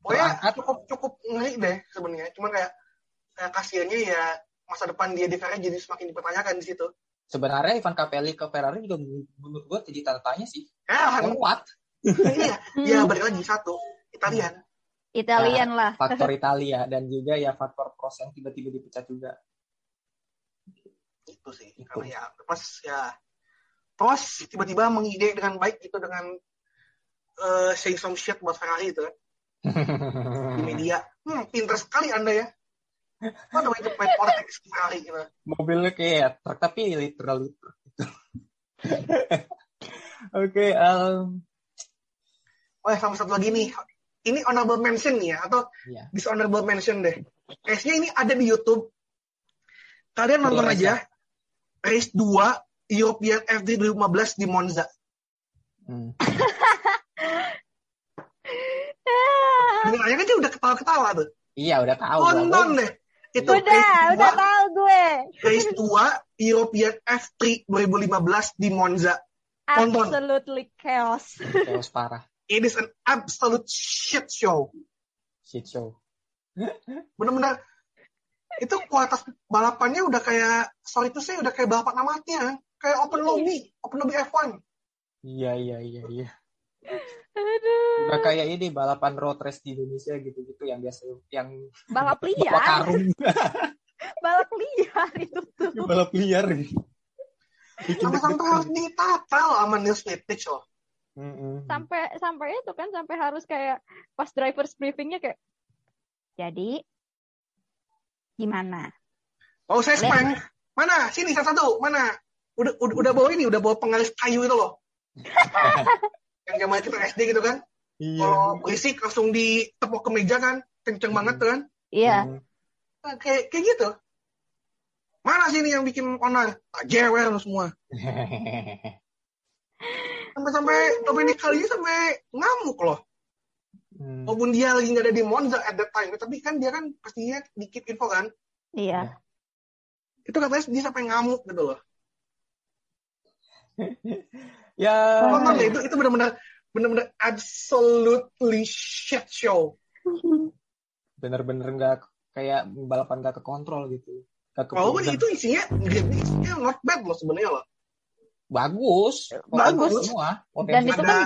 Pokoknya Terangkat. cukup cukup ngeri deh sebenarnya. Cuman kayak kayak kasihannya ya masa depan dia di Ferrari jadi semakin dipertanyakan di situ. sebenarnya Ivan Capelli ke Ferrari juga menurut gue jadi tanda tanya sih. Ya, kan? Kuat iya, ya balik lagi satu Italian. Italian lah. faktor Italia dan juga ya faktor pros yang tiba-tiba dipecat juga. Itu sih. Karena ya plus ya Pros tiba-tiba mengide dengan baik gitu dengan eh saying some shit buat Ferrari itu kan di media. Hmm, pinter sekali Anda ya. What the way to play politics Ferrari gitu. Mobilnya kayak truk tapi literal gitu. Oke, Oh ya, sama satu lagi nih. Ini honorable mention nih ya, atau Iya. dishonorable mention deh. Case-nya ini ada di YouTube. Kalian nonton aja. Race 2 European F3 2015 di Monza. hmm. Dengarnya kan dia udah ketawa-ketawa tuh. iya udah tahu. Nonton Bang. deh. Itu Udah, race udah 2, tahu gue. race 2 European F3 2015 di Monza. Tonton. Absolutely chaos. Chaos parah, It is an absolute shit show. shit show. Bener-bener itu kualitas balapannya udah kayak sorry itu saya udah kayak balapan amatnya kayak open lobby open lobby F1 Iya iya iya iya. Aduh. Udah kayak ini balapan road race di Indonesia gitu-gitu yang biasa yang Balap bawa liar. karung, Balap liar itu tuh. balap liar. Bikin sampai-sampai harus ditata loh sama Nils Littich loh Mm-mm. Sampai sampai itu kan sampai harus kayak pas drivers briefingnya kayak jadi gimana? oh saya speng mana sini satu-satu mana udah, udah udah bawa ini udah bawa pengalis kayu itu loh yang zaman kita SD gitu kan Iya. kalau berisik langsung ditepok ke meja kan kenceng banget tuh kan Iya. Hmm. Nah, kayak kayak gitu mana sini yang bikin onar tak jewer lo semua sampai-sampai Dominic kali sampai ngamuk loh Hmm. walaupun dia lagi nggak ada di Monza at that time tapi kan dia kan pastinya dikit info kan Iya. itu katanya dia sampai ngamuk gitu loh Ya. nonton deh itu itu benar-benar benar-benar absolutely shit show bener-bener nggak kayak balapan nggak ke kontrol gitu. Walaupun itu isinya isinya not bad loh sebenarnya loh bagus, Bagus. semua. Dan Potensi. itu kan- ada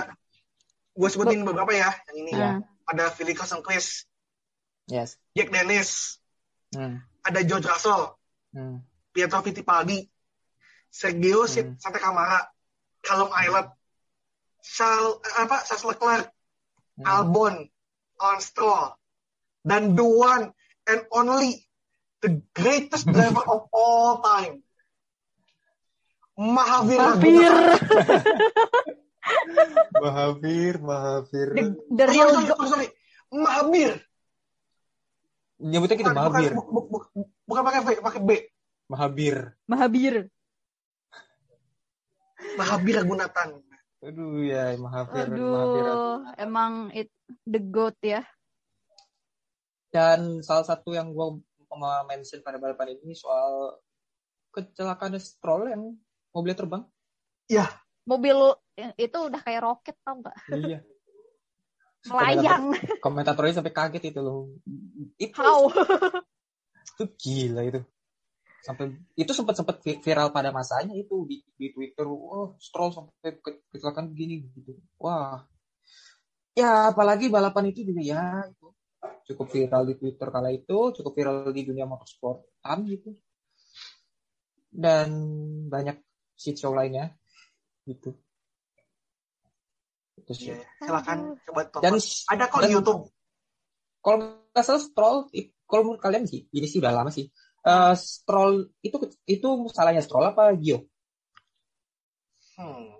gue sebutin beberapa ya yang ini ya ada Philip Chris Yes. Jack Dennis Hmm. ada George Russell Hmm. Pietro Fittipaldi Sergio Hmm. Santa Camara Callum Islet Charles apa Charles Leclerc Hmm. Albon Lance Stroll dan the one and only the greatest driver of all time Mahavir Mahavir. Mahavir, Mahavir. the, the Oh, real sorry, sorry, sorry. Mahavir Nyebutnya gitu bukan, Mahavir. bukan, bu- bu- bu- bukan pakai V pakai B Mahavir. Mahabir. Mahavir Raghunathan Aduh ya, Mahavir, Mahavir. Aduh, emang it the goat ya. Dan salah satu yang gue mau mention pada balapan ini soal kecelakaan Stroll yang mobilnya terbang. Mobil itu udah kayak roket tau gak? iya. Melayang. Komentatornya sampai kaget itu loh. Itu How? itu gila itu sampai itu sempat sempat viral pada masanya itu di, di Twitter. Oh Stroll sampai ke, kecelakaan begini gitu. Wah. Ya apalagi balapan itu juga ya itu. Cukup viral di Twitter kala itu cukup viral di dunia motorsportan gitu. Dan banyak shit show lainnya gitu. Itu sih. Iya, silakan coba tonton dan ada kok dan- di YouTube. kalau nggak salah Stroll i- kalau menurut kalian sih ini sih udah lama sih uh, Stroll itu itu salahnya Stroll apa Gio? Hmm.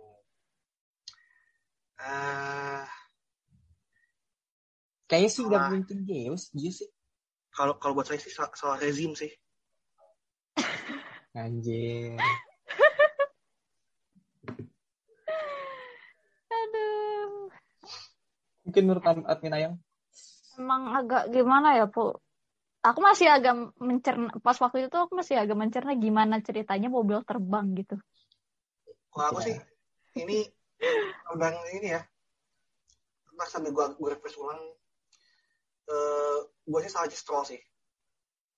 Uh, Kayaknya sih udah berhenti games Gio sih. Kalau kalau buat saya sih salah, salah rezim sih. Anjir. Aduh. Mungkin menurut admin Ayang. Emang agak gimana ya, Pak? Aku masih agak mencerna, pas waktu itu aku masih agak mencerna gimana ceritanya mobil terbang gitu. Kalau aku Ya. sih ini udah ini ya. Ntar sambil gue gue refresh ulang. Eh gue sih salah Stroll sih.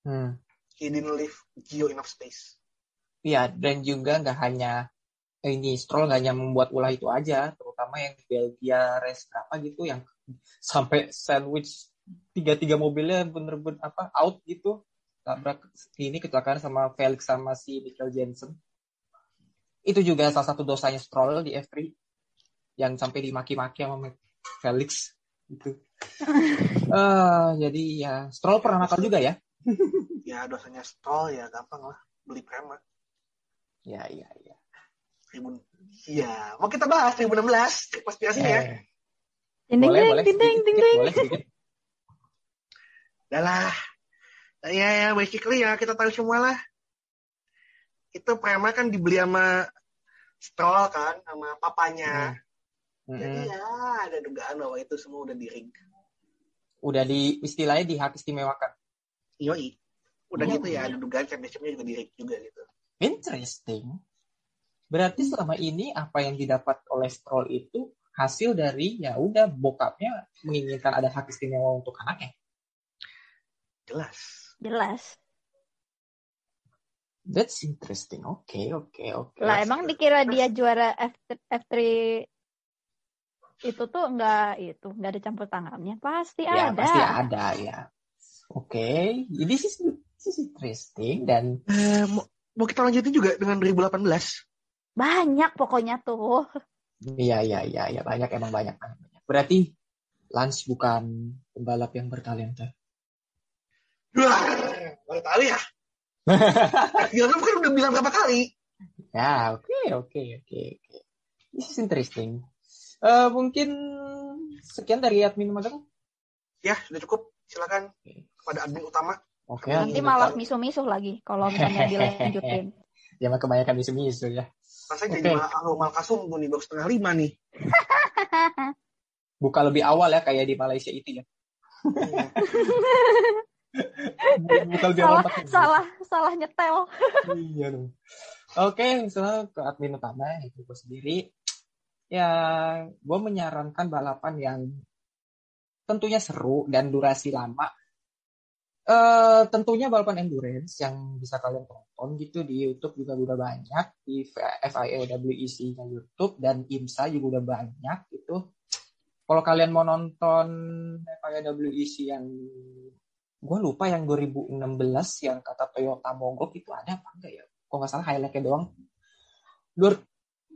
Hmm. He didn't leave Gio enough space. Iya, dan juga nggak hanya eh, ini Stroll nggak hanya membuat ulah itu aja, terutama yang Belgia race apa gitu yang sampai sandwich tiga-tiga mobilnya bener-bener apa out gitu tabrak ini kecelakaan sama Felix sama si Michael Jensen itu juga salah satu dosanya Stroll di F3 yang sampai dimaki-maki sama Felix gitu Eh, jadi ya Stroll pernah nakal juga ya Ya dosanya Stroll ya gampang lah. Beli Prema. ya ya ya Tribun. Iya, mau kita bahas 2016 konspirasinya ya. Eh, Dinding, boleh boleh dinding, sedikit, dinding, sedikit, dinding. boleh sedikit Udah lah. Ya, ya, basically ya kita tahu semua lah. Itu Prema kan dibeli sama Stroll kan, sama papanya. Jadi Mm-mm. ya ada dugaan bahwa itu semua udah di rig. udah di istilahnya di hak istimewakan Yoi. Udah Hmm. gitu ya, ada dugaan championshipnya juga di rig juga gitu. Interesting. Berarti selama ini apa yang didapat oleh Stroll itu hasil dari ya udah bokapnya menginginkan ada hak istimewa untuk anaknya. Jelas. Jelas. That's interesting. Oke, oke, oke. Lah emang dikira dia juara F F3 itu tuh enggak itu enggak ada campur tangannya pasti Ya, ada. pasti ada ya. Oke, ini sih this is interesting dan Eh, mau, mau kita lanjutin juga dengan 2018. Banyak pokoknya tuh. iya iya iya ya banyak emang banyak. Berarti Lance bukan pembalap yang bertalenta. Wah, baru tahu ya. Gilman kan udah bilang berapa kali. Ya, oke, oke, oke, oke. This is interesting. Eh, mungkin sekian dari admin Magang. Ya, sudah cukup. Silakan kepada admin utama. Oke. Nanti admin malah misuh-misuh lagi kalau misalnya dilanjutin. Jangan kebanyakan misu-misu ya. Rasanya Oke. jadi malah Ahmad Kasum nih, baru setengah lima nih. Buka lebih awal ya kayak di Malaysia itu ya. Buka lebih awal salah, salah, salah nyetel. Iya dong. Oke, misalnya ke admin utama itu gue sendiri. Ya, gue menyarankan balapan yang tentunya seru dan durasi lama. Eh, tentunya balapan endurance yang bisa kalian tonton gitu di YouTube juga udah banyak di FIA WEC-nya YouTube dan IMSA juga udah banyak gitu. Kalau kalian mau nonton FIA WEC yang gue lupa yang 2016 yang kata Toyota Mogok itu ada apa enggak ya? Kok nggak salah highlightnya doang. Dur,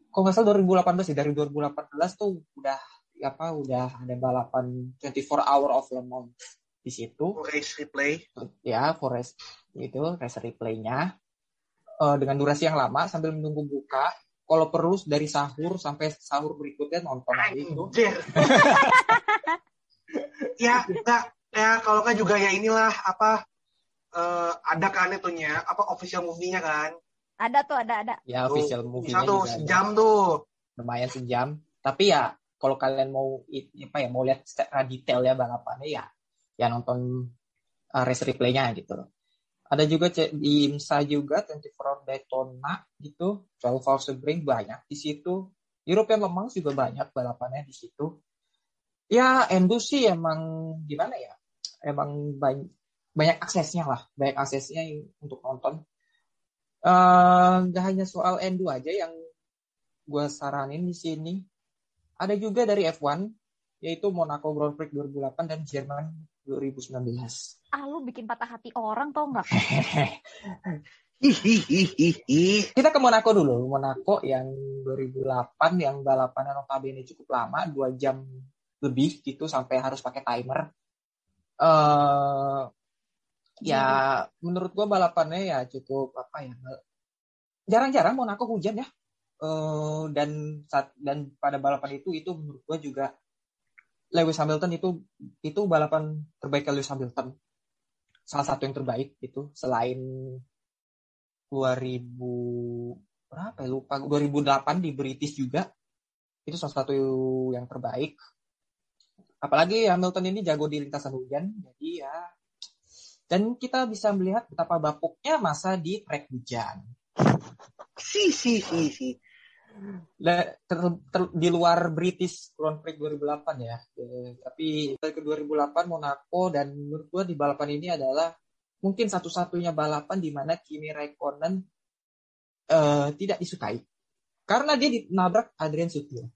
kok nggak salah 2018 sih dari 2018 tuh udah apa udah ada balapan 24 hour of Le Mans di situ Race replay. ya Forest itu race replaynya Eh, dengan durasi yang lama sambil menunggu buka kalau perlu dari sahur sampai sahur berikutnya nonton aja itu ya, enggak. Ya, kalau kan juga ya inilah apa eh, ada kan itunya apa official movie-nya kan. Ada tuh, ada, ada. ya Tuh, official movie-nya tuh juga ada. sejam tuh. lumayan sejam tapi ya kalau kalian mau i- apa ya mau lihat secara detail ya balapannya ya ya nonton uh, race replaynya gitu ada juga di IMSA juga 24 Hour Daytona gitu 12 Hours Sebring banyak di situ European Le Mans juga banyak balapannya di situ ya Endo sih emang gimana ya emang banyak banyak aksesnya lah banyak aksesnya yang- untuk nonton Eh, nggak hanya soal Endo aja yang gue saranin di sini. Ada juga dari F1, yaitu Monaco Grand Prix 2008 dan Jerman 2019. Ah, lu bikin patah hati orang tau nggak? Kita ke Monaco dulu. Monaco yang 2008 yang balapannya notabene cukup lama, 2 jam lebih gitu sampai harus pakai timer. Eh ya menurut gua balapannya ya cukup apa ya jarang-jarang Monaco hujan ya. Eh, dan saat dan pada balapan itu itu menurut gua juga Lewis Hamilton itu itu balapan terbaik Lewis Hamilton. Salah satu yang terbaik itu selain 2000 berapa ya lupa 2008 di British juga. Itu salah satu yang terbaik apalagi Hamilton ini jago di lintasan hujan, jadi ya dan kita bisa melihat betapa bapuknya masa di trek hujan. Si, si, si, si. Ter- ter- di luar British Grand Prix 2008 ya. Eh, tapi ke 2008 Monaco dan menurut gua di balapan ini adalah mungkin satu-satunya balapan di mana Kimi Raikkonen eh, tidak disukai. Karena dia dinabrak Adrian Sutil.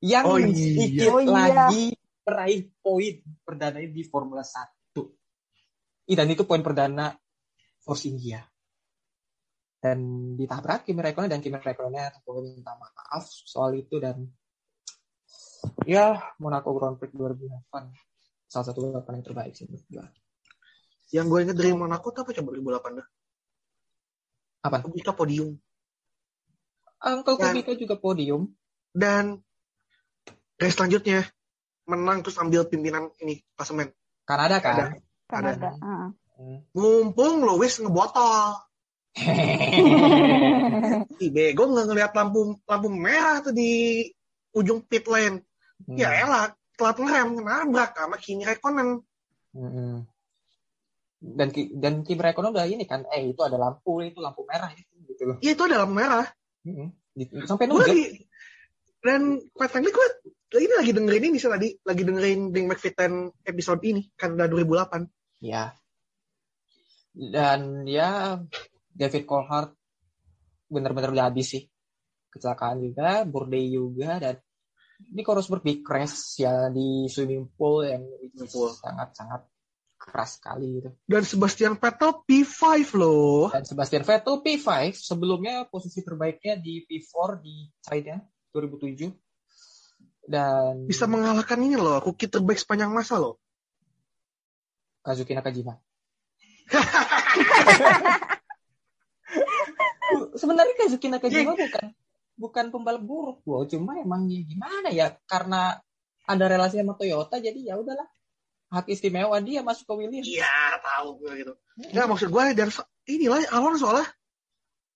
Yang Oh, iya. sedikit Oh, iya. lagi meraih poin perdana di Formula 1. Ih, Dan itu poin perdana Force India dan ditabrak Kimi Raikkonen dan Kimi Raikkonen tentu minta maaf soal itu dan ya Monaco Grand Prix 2008 salah satu balapan yang terbaik sih menurut gue. Yang gue inget dari Monaco tuh apa coba 2008 dah? Apa? Kubica podium. Uncle Dan- Kubica juga podium. Dan race selanjutnya menang terus ambil pimpinan ini klasemen. Kanada kan? Kanada. Ada. Ah. Hmm. Mumpung Lewis ngebotol. Ih, bego nggak ngeliat lampu lampu merah tuh di ujung pit lane. Ya elah, telat ngerem, nabrak sama Kimi Raikkonen. Hmm. Dan Ki- dan Kimi udah ini kan, eh itu ada lampu, itu lampu merah itu gitu loh. Iya itu ada lampu merah. Hmm. Sampai lagi dan quite frankly gue ini lagi dengerin ini sih tadi lagi dengerin Ding McFitten episode ini Kanada 2008. Ya. Dan ya David Coulthard benar-benar udah habis sih. Kecelakaan juga, Bourdais juga dan Nico Rosberg di crash ya di swimming pool yang sangat-sangat keras sekali gitu. Dan Sebastian Vettel P5 loh. Dan Sebastian Vettel P5 sebelumnya posisi terbaiknya di P4 di China 2007 dan Bisa mengalahkan ini loh, rookie terbaik sepanjang masa loh. Kazuki Nakajima. Sebenarnya Kazuki Nakajima bukan bukan pembalap buruk loh, cuma emang ya gimana ya karena ada relasi sama Toyota jadi ya udahlah hak istimewa dia masuk ke Williams. Iya, tahu gue gitu. Nggak, maksud gue dan so- inilah Alonso lah.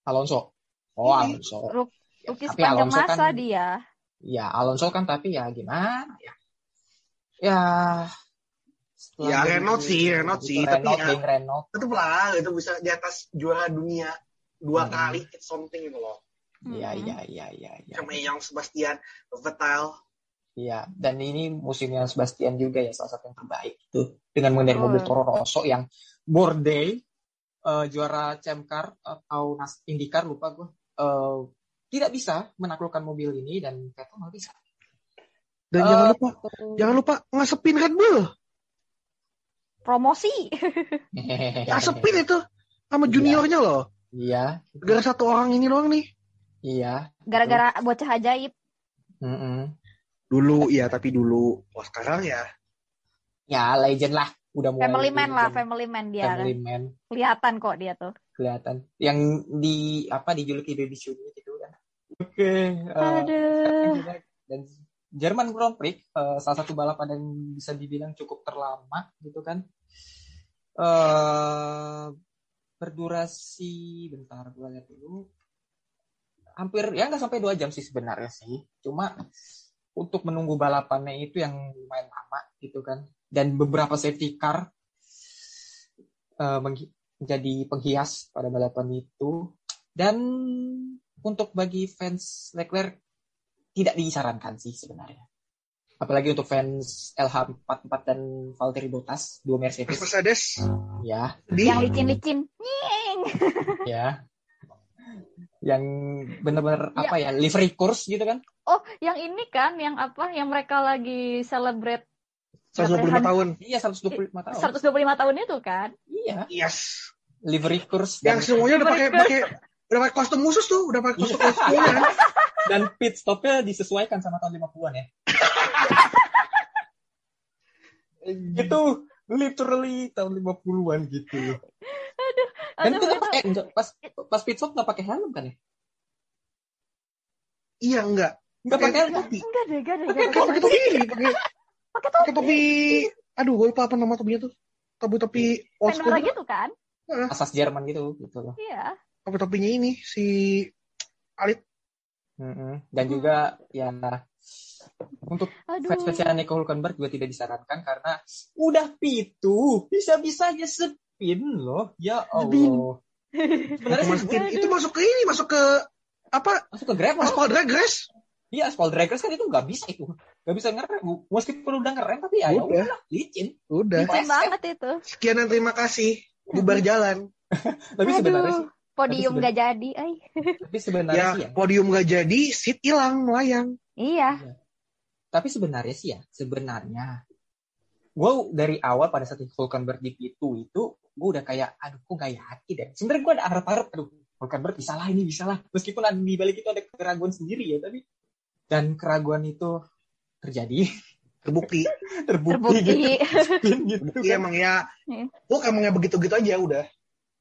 Alonso. Oh. Alonso. Tapi sepanjang Alonso masa kan- dia. Ya Alonso kan tapi ya gimana ya. Ya. Ya, Renault sih, Renault sih, tapi ya- Renault. Tetep lah, itu bisa di atas juara dunia dua Hmm. kali, it's something gitu loh. Iya Mhm. iya iya iya. iya. Sama yang Sebastian Vettel. Iya, dan ini musimnya Sebastian juga ya salah satu yang terbaik itu dengan mengendarai Betul. mobil Toro Rosso yang Bourdais eh, juara Champ Car atau Nas IndyCar lupa gue eh, tidak bisa menaklukkan mobil ini dan Vettel nggak bisa. Dan Eh, jangan lupa, jangan lupa ngasepin Red Bull. Promosi. Ngasepin itu sama Iya. juniornya loh. Iya, Gara satu orang ini doang nih. iya. Gara-gara bocah ajaib. Mm-mm. Dulu, iya tapi dulu. Oh sekarang ya. Ya legend lah, udah mulai. Family man lah, family man dia. Family man Kelihatan kok dia tuh. kelihatan. Yang di apa dijuluki baby shoe kan. Oke. Aduh. dan Jerman Grand Prix eh, salah satu balapan yang bisa dibilang cukup terlama gitu kan? Eh berdurasi bentar gue lihat dulu. Hampir ya nggak sampai dua jam sih sebenarnya sih. Cuma untuk menunggu balapannya itu yang lumayan lama gitu kan? Dan beberapa safety car menghi- menjadi penghias pada balapan itu. Dan untuk bagi fans Leclerc tidak disarankan sih sebenarnya. Apalagi untuk fans LH44 dan Valtteri Bottas, dua Mercedes, Mercedes ya, di Yang licin-licin. Ya, yang benar-benar Ya. apa ya livery course gitu kan? Oh, yang ini kan, yang apa? Yang mereka lagi celebrate 125 tahun. Iya 125 tahun. 125 tahun itu kan? Iya, Yes. livery course Yang semuanya udah pakai pakai udah pakai kostum khusus tuh, udah pakai kostum khusus semuanya. dan pit stopnya disesuaikan sama tahun 50-an ya. Itu literally tahun 50-an gitu loh. Dan Aduh, itu pakai enggak, pas pas pit stop nggak pakai helm kan ya? Iya enggak. Nggak pakai helm. topi. Enggak deh, enggak deh. Pakai enggak topi pakai topi. topi. Aduh, gue lupa apa nama topinya tuh. Topi topi old school. Gitu kan? Asas Jerman gitu gitu loh. Iya. Topi topinya ini si Alit. Mm-mm. Dan juga ya Untuk Aduh. fans-fansnya Nico Hulkenberg juga tidak disarankan karena udah pitu, bisa-bisanya spin loh. Ya. Allah. Sebenarnya spin. itu masuk ke ini, masuk ke apa? masuk ke grab Aspal drag race. Iya, aspal drag race kan itu nggak bisa itu. Nggak bisa ngerem. Meskipun udah ngerem tapi ya Udah. udah licin. Udah. Licin banget itu. Sekian dan terima kasih. Bubar jalan. Tapi sebenarnya sih, Aduh, podium nggak jadi. Ay. tapi sebenarnya Ya, sih ya. podium gak jadi, seat hilang, melayang. Iya. Tapi sebenarnya sih ya, sebenarnya gue dari awal pada saat Hulkenberg di P2 itu gue udah kayak aduh kok gak yakin deh. Sebenarnya gue ada harap-harap aduh Hulkenberg bisa lah ini bisa lah. Meskipun ada di balik itu ada keraguan sendiri ya tapi dan keraguan itu terjadi Terbukti. terbukti, gitu, Terbukti. spin gitu Terbukti kan. emang ya. Iya. Lu emangnya begitu-gitu aja udah.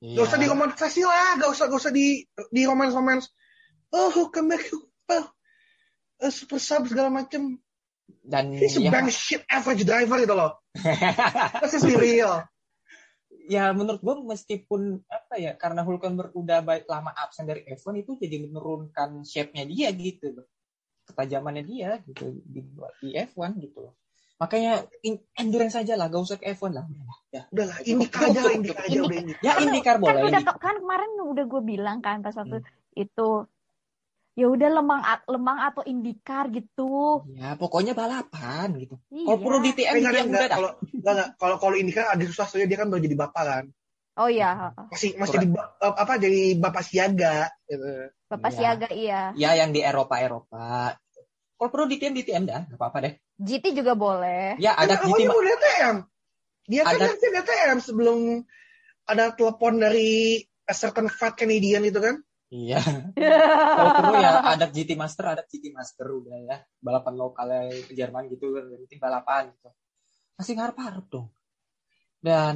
Iya. Gak usah di romantisasi lah, gak usah gak usah di di romance romance. Oh, come back, oh, super sub segala macem. dan He's a ya, bank shit average driver gitu loh. Just be real. ya menurut gue meskipun apa ya karena Hulkenberg udah baik lama absen dari F1 itu jadi menurunkan shape-nya dia gitu loh ketajamannya dia gitu di, di F1 gitu loh makanya in, endurance saja lah gak usah ke F1 lah Udah lah, ya Udahlah, indika aja lah, indika aja udah ini. ya IndyCar kan boleh udah IndyCar. kan kemarin udah gue bilang kan pas waktu Hmm. itu ya udah lemang at- lemang atau indikar gitu ya pokoknya balapan gitu iya kalau perlu di TM di enggak, TM enggak, udah dah kalau enggak, enggak, kalau kalau indika ada susah soalnya dia kan baru jadi bapak kan. oh iya Masih masih jadi ba- eh, apa jadi bapak siaga gitu. bapak Iya. siaga iya ya yang di Eropa Eropa kalau perlu di TM di TM dah gak apa-apa deh GT juga boleh. Ya ada Kan GT awalnya DTM. Dia kan Ada- nanti DTM sebelum ada telepon dari a certain fat Canadian itu kan. iya. Kalau perlu ya ada GT Master ada GT Master udah ya. Balapan lokalnya ke Jerman gitu yang penting balapan gitu. Masih ngarep-ngarep dong. Dan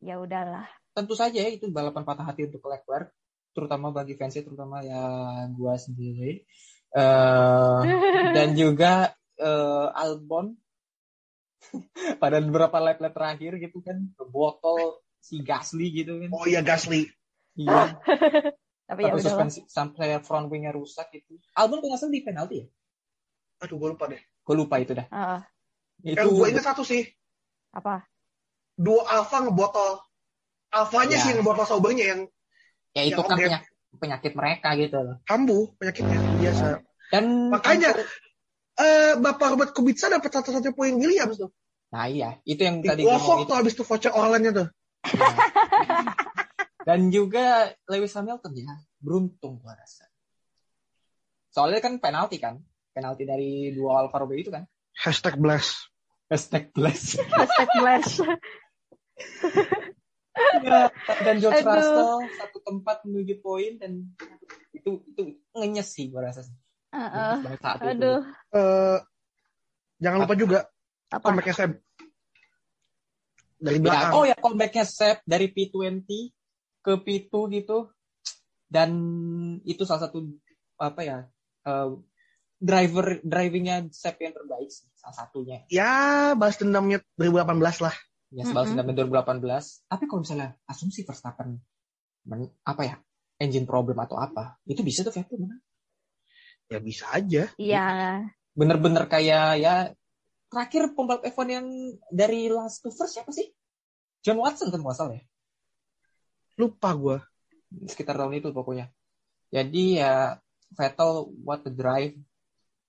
ya udahlah. tentu saja ya, itu balapan patah hati untuk Leclerc terutama bagi fansnya terutama ya gua sendiri. Eh, dan juga eh, Albon pada beberapa lap-lap terakhir gitu kan botol si Gasly gitu kan Oh iya Gasly. iya tapi ya suspensi sampai front wingnya rusak gitu Albon kok nggak salah di penalti ya Aduh gue lupa deh. gue lupa itu dah Heeh. itu Yang gue ingat satu sih. apa Duo Alfa ngebotol. Alfanya Ya. sih yang ngebotol saubernya yang ya itu Ya, kan penyakit, penyakit mereka gitu loh kambuh penyakitnya biasa. dan Makanya eh Bapak Robert Kubica dapat satu-satunya poin Williams tuh. nah iya itu yang Di tadi gue tuh habis tuh voucher Orlandnya tuh. Dan juga Lewis Hamilton ya, beruntung gua rasa. Soalnya kan penalti kan, penalti dari dua Alfa Romeo itu kan. Hashtag blast. Hashtag bless. hashtag flash Ya, dan George Aduh. Russell satu tempat menuju poin dan itu itu ngenyes sih gua rasa. Heeh. Saat itu. aduh Eh jangan lupa juga apa comebacknya Seb. Dari Ya, belakang. oh ya comebacknya Sep dari P20 ke P2 gitu. Dan itu salah satu apa ya eh, driver drivingnya Sep yang terbaik sih salah satunya. Ya, balas dendamnya 2018 lah. Ya sebab Mm-mm. sudah 2018. Tapi kalau misalnya asumsi Verstappen men- apa ya engine problem atau apa, itu bisa tuh Vettel menang. Ya bisa aja. iya Bener-bener kayak ya terakhir pembalap F1 yang dari last to first siapa sih? John Watson kan nggak salah ya? Lupa gue. Sekitar tahun itu pokoknya. Jadi ya Vettel what the drive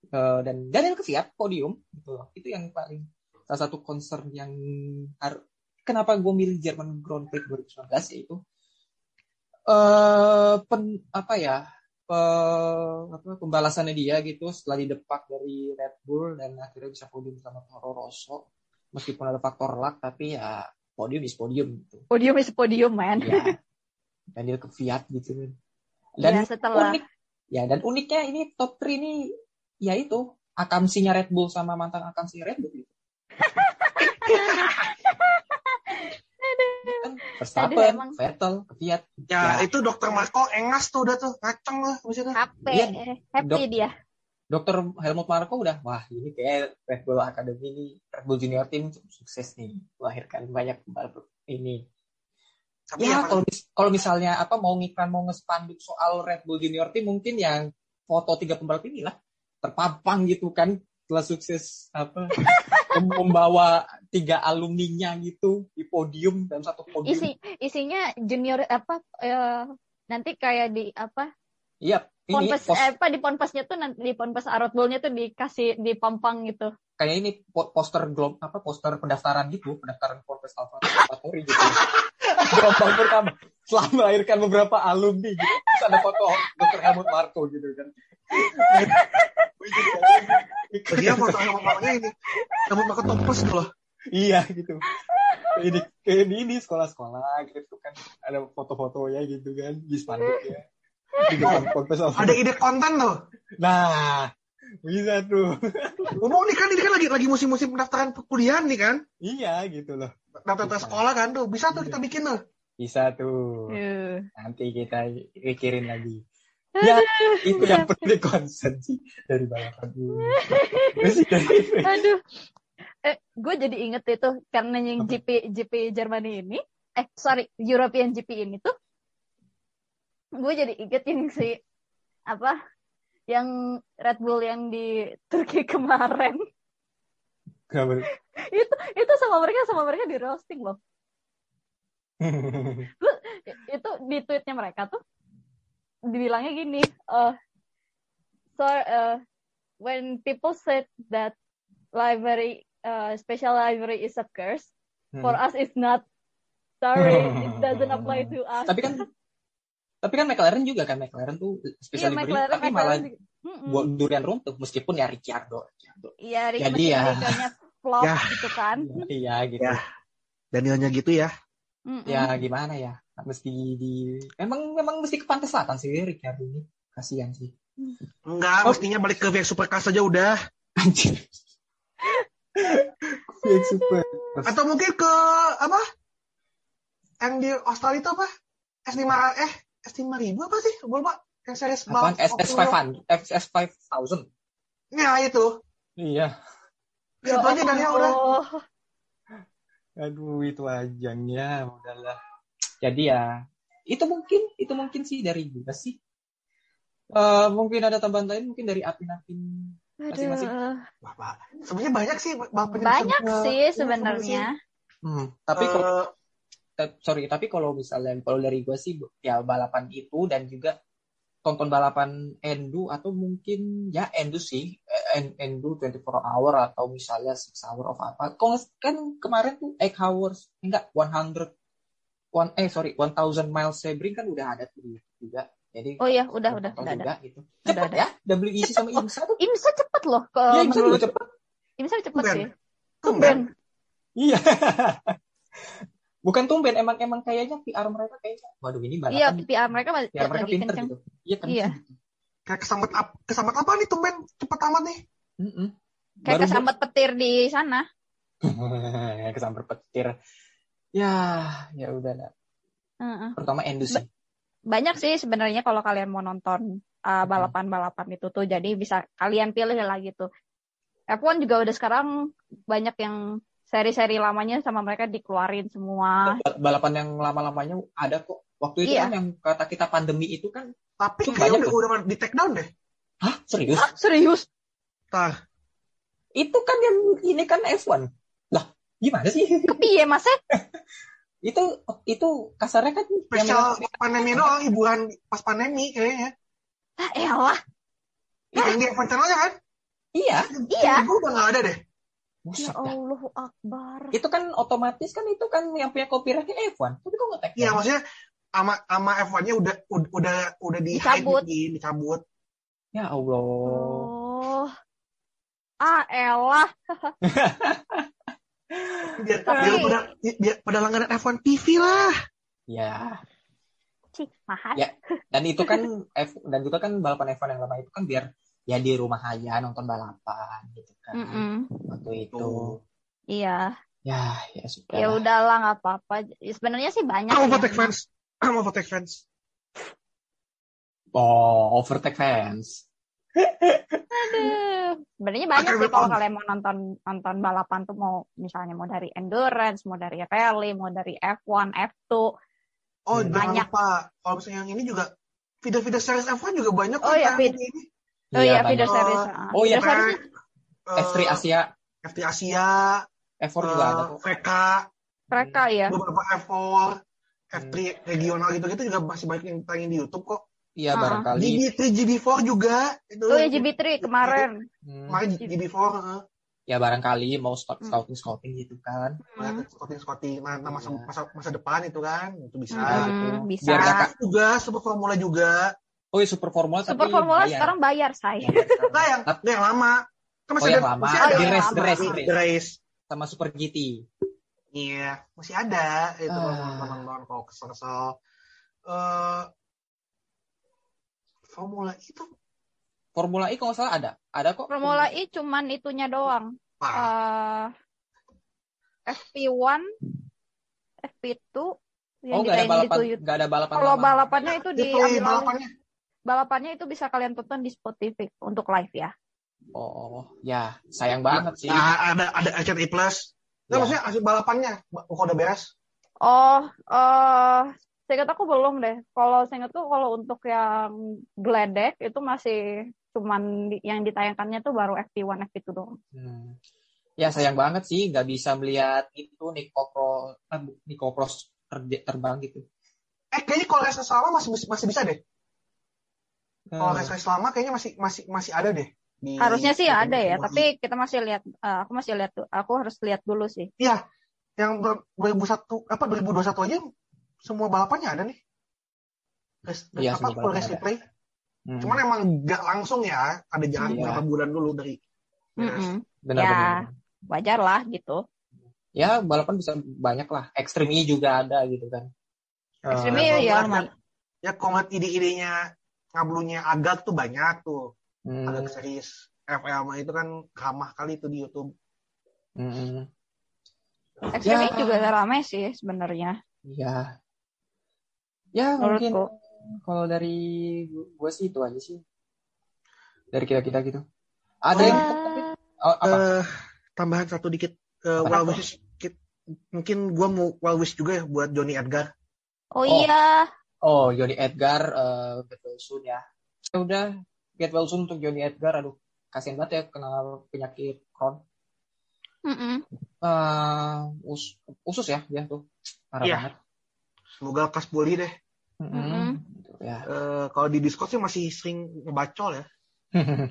Eh, dan Daniel Kvyat podium gitu loh. Itu yang paling salah satu concern yang har- kenapa gue milih Jerman Grand Prix 2019 yaitu eh pen apa ya pe- apa, pembalasannya dia gitu setelah didepak dari Red Bull dan akhirnya bisa podium sama Toro Rosso. Meskipun ada faktor luck tapi ya podium is podium gitu. Podium is podium man. Ya Daniel Kvyat gitu kan dan ya setelah unik. Ya dan uniknya ini top 3 ini ya itu akamsinya Red Bull sama mantan akamsinya Red Bull gitu. Verstappen. Vettel, Kvyat. Ya, Ya. itu dokter Marco engas tuh udah tuh. Ngaceng lah. Maksudnya. HP Iya. happy Dok- dia Dokter Helmut Marko udah, wah ini kayak Red Bull Academy ini, Red Bull Junior Team cukup sukses nih, melahirkan banyak pembalap ini. Tapi Ya ya, kalau mis- kalau misalnya apa mau ngiklan mau ngespanduk soal Red Bull Junior Team mungkin yang foto tiga pembalap inilah terpampang gitu kan setelah sukses apa membawa tiga alumninya gitu di podium dalam satu podium. Isi isinya junior apa eh, nanti kayak di apa Iya, ponpes pos- eh, apa di ponpesnya tuh nanti di ponpes Arot Bowl-nya tuh dikasih dipampang gitu. kayak ini po- poster glob apa poster pendaftaran gitu, pendaftaran Ponpes Alpha Laboratory gitu. Gelombang pertama setelah melahirkan beberapa alumni gitu. Terus ada foto Dr. Helmut Marko gitu kan. Dia foto sama mamanya ini. Rambut makan toples gitu loh. iya gitu. Ini kayak di ini sekolah-sekolah gitu kan ada foto-fotonya gitu kan di spanduknya. Di depan Ponpes Alpha. Ada ide konten tuh. Nah, bisa tuh. Ngomong nih kan ini kan lagi lagi musim-musim pendaftaran perkuliahan nih kan. Iya gitu loh. Daftar sekolah kan tuh. Bisa tuh kita bikin tuh. Bisa tuh. Eh, Nanti kita pikirin lagi. Ya, itu yang perlu concern sih dari balapan ini. Aduh. Eh, gue jadi inget itu karena yang? GP GP Jerman ini, eh sorry European GP ini tuh, gue jadi inget yang si apa, yang Red Bull yang di Turki kemarin. Itu itu sama mereka sama mereka di roasting loh. Itu di tweetnya mereka tuh dibilangnya gini, eh so uh, when people said that library uh, special library is a curse, for us it's not. Sorry, it doesn't apply to us. tapi kan tapi kan McLaren juga kan McLaren tuh Iya, spesial livery McLaren, tapi McLaren malah buat durian runtuh meskipun ya Ricciardo. Ricciardo. Iya, Rick Jadi ya. flop Ya. gitu kan. Iya gitu. Ya. Danielnya gitu ya. Mm-mm. Ya gimana ya? Mesti di memang memang mesti ke pantai selatan sih Ricciardo ini. Kasihan sih. Enggak, Oh. mestinya balik ke VX Supercars aja udah. Anjir. Super. Atau mungkin ke apa? Yang di Australia itu apa? S5 eh S5000 apa sih? Gue lupa. Yang series Apaan? balap SS 500, SS 5000. Ya itu. Iya. Ya, itu aja Daniel udah. Oh, Aduh, itu ajangnya udahlah. Jadi ya, itu mungkin, itu mungkin sih dari gue sih. Eh mungkin ada tambahan lain, mungkin dari Apin-Apin. Masing-masing. Sebenarnya banyak sih Banyak sih sebenarnya. Hmm, tapi kalau Eh, ta- sorry, tapi kalau misalnya kalau dari gue sih ya balapan itu dan juga tonton balapan Endu atau mungkin ya Endu sih eh, En- Endu 24 hour atau misalnya 6 hour of apa. Kalau kan kemarin tuh 8 hours enggak 100 one eh sorry 1000 miles Sebring kan udah ada tuh juga. Jadi Oh iya, udah udah udah ada. juga gitu. Udah Cepet ada. ya WEC sama IMSA tuh. Imsa cepet loh ke Iya, IMSA juga cepet. Imsa cepet Tumben. sih. Tumben. Iya. Bukan tumben emang emang kayaknya PR mereka kayaknya waduh ini Iya, balapan PR mereka PR mereka lagi pinter kenceng. gitu. Iya kan. Iya. kayak kesambat ap kesambat apa nih tumben cepet amat nih. Mm-mm. Kayak Baru kesambat petir di sana. kesambar petir. Ya, ya udah lah. Heeh. Terutama Endu sih. Banyak sih sebenarnya kalau kalian mau nonton uh, balapan-balapan itu tuh, jadi bisa kalian pilih lah gitu. F1 juga udah sekarang banyak yang seri-seri lamanya sama mereka dikeluarin semua. Bal- Balapan yang lama-lamanya ada kok. Waktu itu Iya. kan yang kata kita pandemi itu kan, Tapi Itu kayaknya banyak udah, udah di take down deh. hah serius? Ah, serius? Tah, Itu kan yang ini kan F1. Gimana sih? Kepiye mas itu itu kasarnya kan yang spesial pandemi doang hiburan pas pandemi kayaknya. Ah, elah. Yang di F1 channelnya kan? iya. Iya. Gue udah nggak ada deh. Ya dah. Allahu Akbar. Itu kan otomatis kan itu kan yang punya copyrightnya F1. Tapi kok nggak tag Iya maksudnya sama sama F1-nya udah udah udah, udah di Dicabut. hide, dicabut. Ya Allah. Oh. Ah, elah. Biar, Tapi- biar pada biar pada langganan F1 TV lah. Ya. Cih, mahal. Ya. Dan itu kan F dan juga kan balapan F1 yang lama itu kan biar ya di rumah aja nonton balapan gitu kan. Mm-mm. Waktu itu. Iya. Ya, ya sudah. Ya udahlah nggak apa-apa. Sebenarnya sih banyak. I'm yang- overtake fans. I'm overtake fans. Oh, overtake fans. Aduh. Sebenarnya banyak sih kalau kalian mau nonton nonton balapan tuh mau misalnya mau dari endurance, mau dari rally, mau dari F1, F2. Oh, Hmm. Banyak. lupa. Kalau misalnya yang ini juga video-video series F1 juga banyak Oh, iya, yang vid- ini. Oh iya, video series. Oh, Ah, oh iya, video series Kayak eh, F3 Asia, F3 Asia, F4 juga ada eh, kok. VK, Mereka ya. beberapa F4, F3 regional gitu-gitu juga masih banyak yang tayang di YouTube kok. Iya Ah. barangkali. GB3, GB4 juga itu. Oh ya GB3 kemarin. Hmm, Kemarin GB4, heeh. ya barangkali mau start Hmm. scouting scouting gitu kan. Hmm. scouting scouting nah, nah, masa, Iya. masa masa depan itu kan itu bisa Hmm, gitu. bisa. Biar Itu juga super formula juga Oh iya super formula Super tapi Formula bayar. sekarang bayar saya. Bayar sekarang. enggak yang Tapi- yang lama kan masih Oh, ada yang lama. masih Oh, ada yang The Race, lama. Race, Race. Race. sama Super GT. iya masih ada itu Ah. kalau teman-teman kalau kesel-kesel Eh, formula itu Formula E kalau nggak salah ada. Ada kok. Formula E cuman itunya doang. ah, Eh FP1, FP2 yang Oh nggak ada di balapan, YouTube. nggak ada balapan. Kalau lama. balapannya itu itu diambil alih. balapannya Balapannya itu bisa kalian tonton di Spotify untuk live ya. Oh ya sayang banget sih. nah, ada ada RCTI Plus Nggak, Ya. maksudnya hasil balapannya kok udah beres Oh, eh seingat aku belum deh. Kalau seingat tuh kalau untuk yang Gledek itu masih cuman di- yang ditayangkannya tuh baru FP1, FP2 doang. Hmm. Ya sayang banget sih nggak bisa melihat itu Nico Pro, eh, Nico Pro ter- terbang gitu. eh kayaknya kalau race selama masih masih bisa deh kalau Hmm. race race lama kayaknya masih masih masih ada deh di Harusnya sih ada ya, tapi kita masih lihat eh, aku masih lihat tuh. Aku harus lihat dulu sih. Iya, yang ber- 2001 apa 2021 aja semua balapannya ada nih. Race, Iya, apa semua full race ada. replay. Hmm. Cuman emang nggak langsung ya, ada jarak Iya. beberapa bulan dulu dari beres. Mm-mm. Benar-benar. Wajar lah gitu. Ya balapan bisa banyak lah. Extreme E juga ada gitu kan. Extreme kalau ya ngeliat- lumayan. Ya kalau ngeliat ide-idenya ngablunya agak tuh banyak tuh. hmm, Agak series FL itu kan ramah kali itu di YouTube. hmm, hmm. Extreme Ya. juga rame sih sebenarnya Ya. Ya mungkin kalau dari gue sih itu aja sih. Dari kita-kita gitu. Ada Oh, yang oh, apa? Eh, tambahan satu dikit. Eh, Apa well kit- mungkin gua mau well wish juga ya buat Johnny Edgar. oh, Oh. iya, Oh, Johnny Edgar eh get well soon ya. Ya udah get well soon untuk Johnny Edgar. Aduh, kasihan banget ya kena penyakit Crohn. Mm-mm. Eh, us- usus ya dia tuh. Parah Iya. banget. Semoga lekas pulih deh. Mm-mm. Gitu, ya. Eh, kalau di Discord sih masih sering ngebacol ya.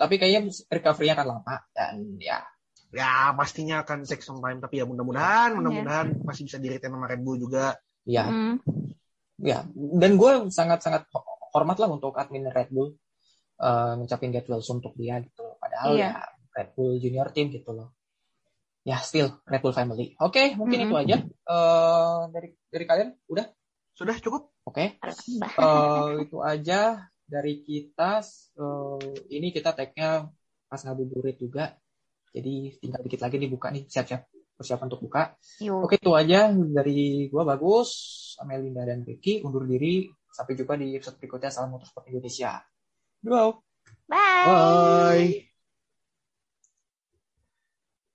Tapi kayaknya recovery-nya akan lama dan ya Ya pastinya akan take some time tapi ya mudah-mudahan Iya. mudah-mudahan masih bisa di retain sama Red Bull juga. ya Mm. ya dan gue sangat-sangat ho- hormat lah untuk admin Red Bull eh ngucapin get well untuk dia gitu loh. Padahal Iya. ya Red Bull junior team gitu loh. Ya still Red Bull family. Oke, mungkin Mm-mm. itu aja Eh dari dari kalian udah Sudah cukup? oke. Mbak. Eh, itu aja dari kita. Eh, ini kita tag-nya pas ngabuburit juga. Jadi tinggal dikit lagi dibuka nih, siap-siap persiapan untuk buka. Yuk. Oke, itu aja dari gua bagus, Amelinda dan Ricky undur diri. Sampai jumpa di episode berikutnya Salam Motorsport Indonesia. Bye. Bye. Bye.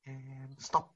And stop.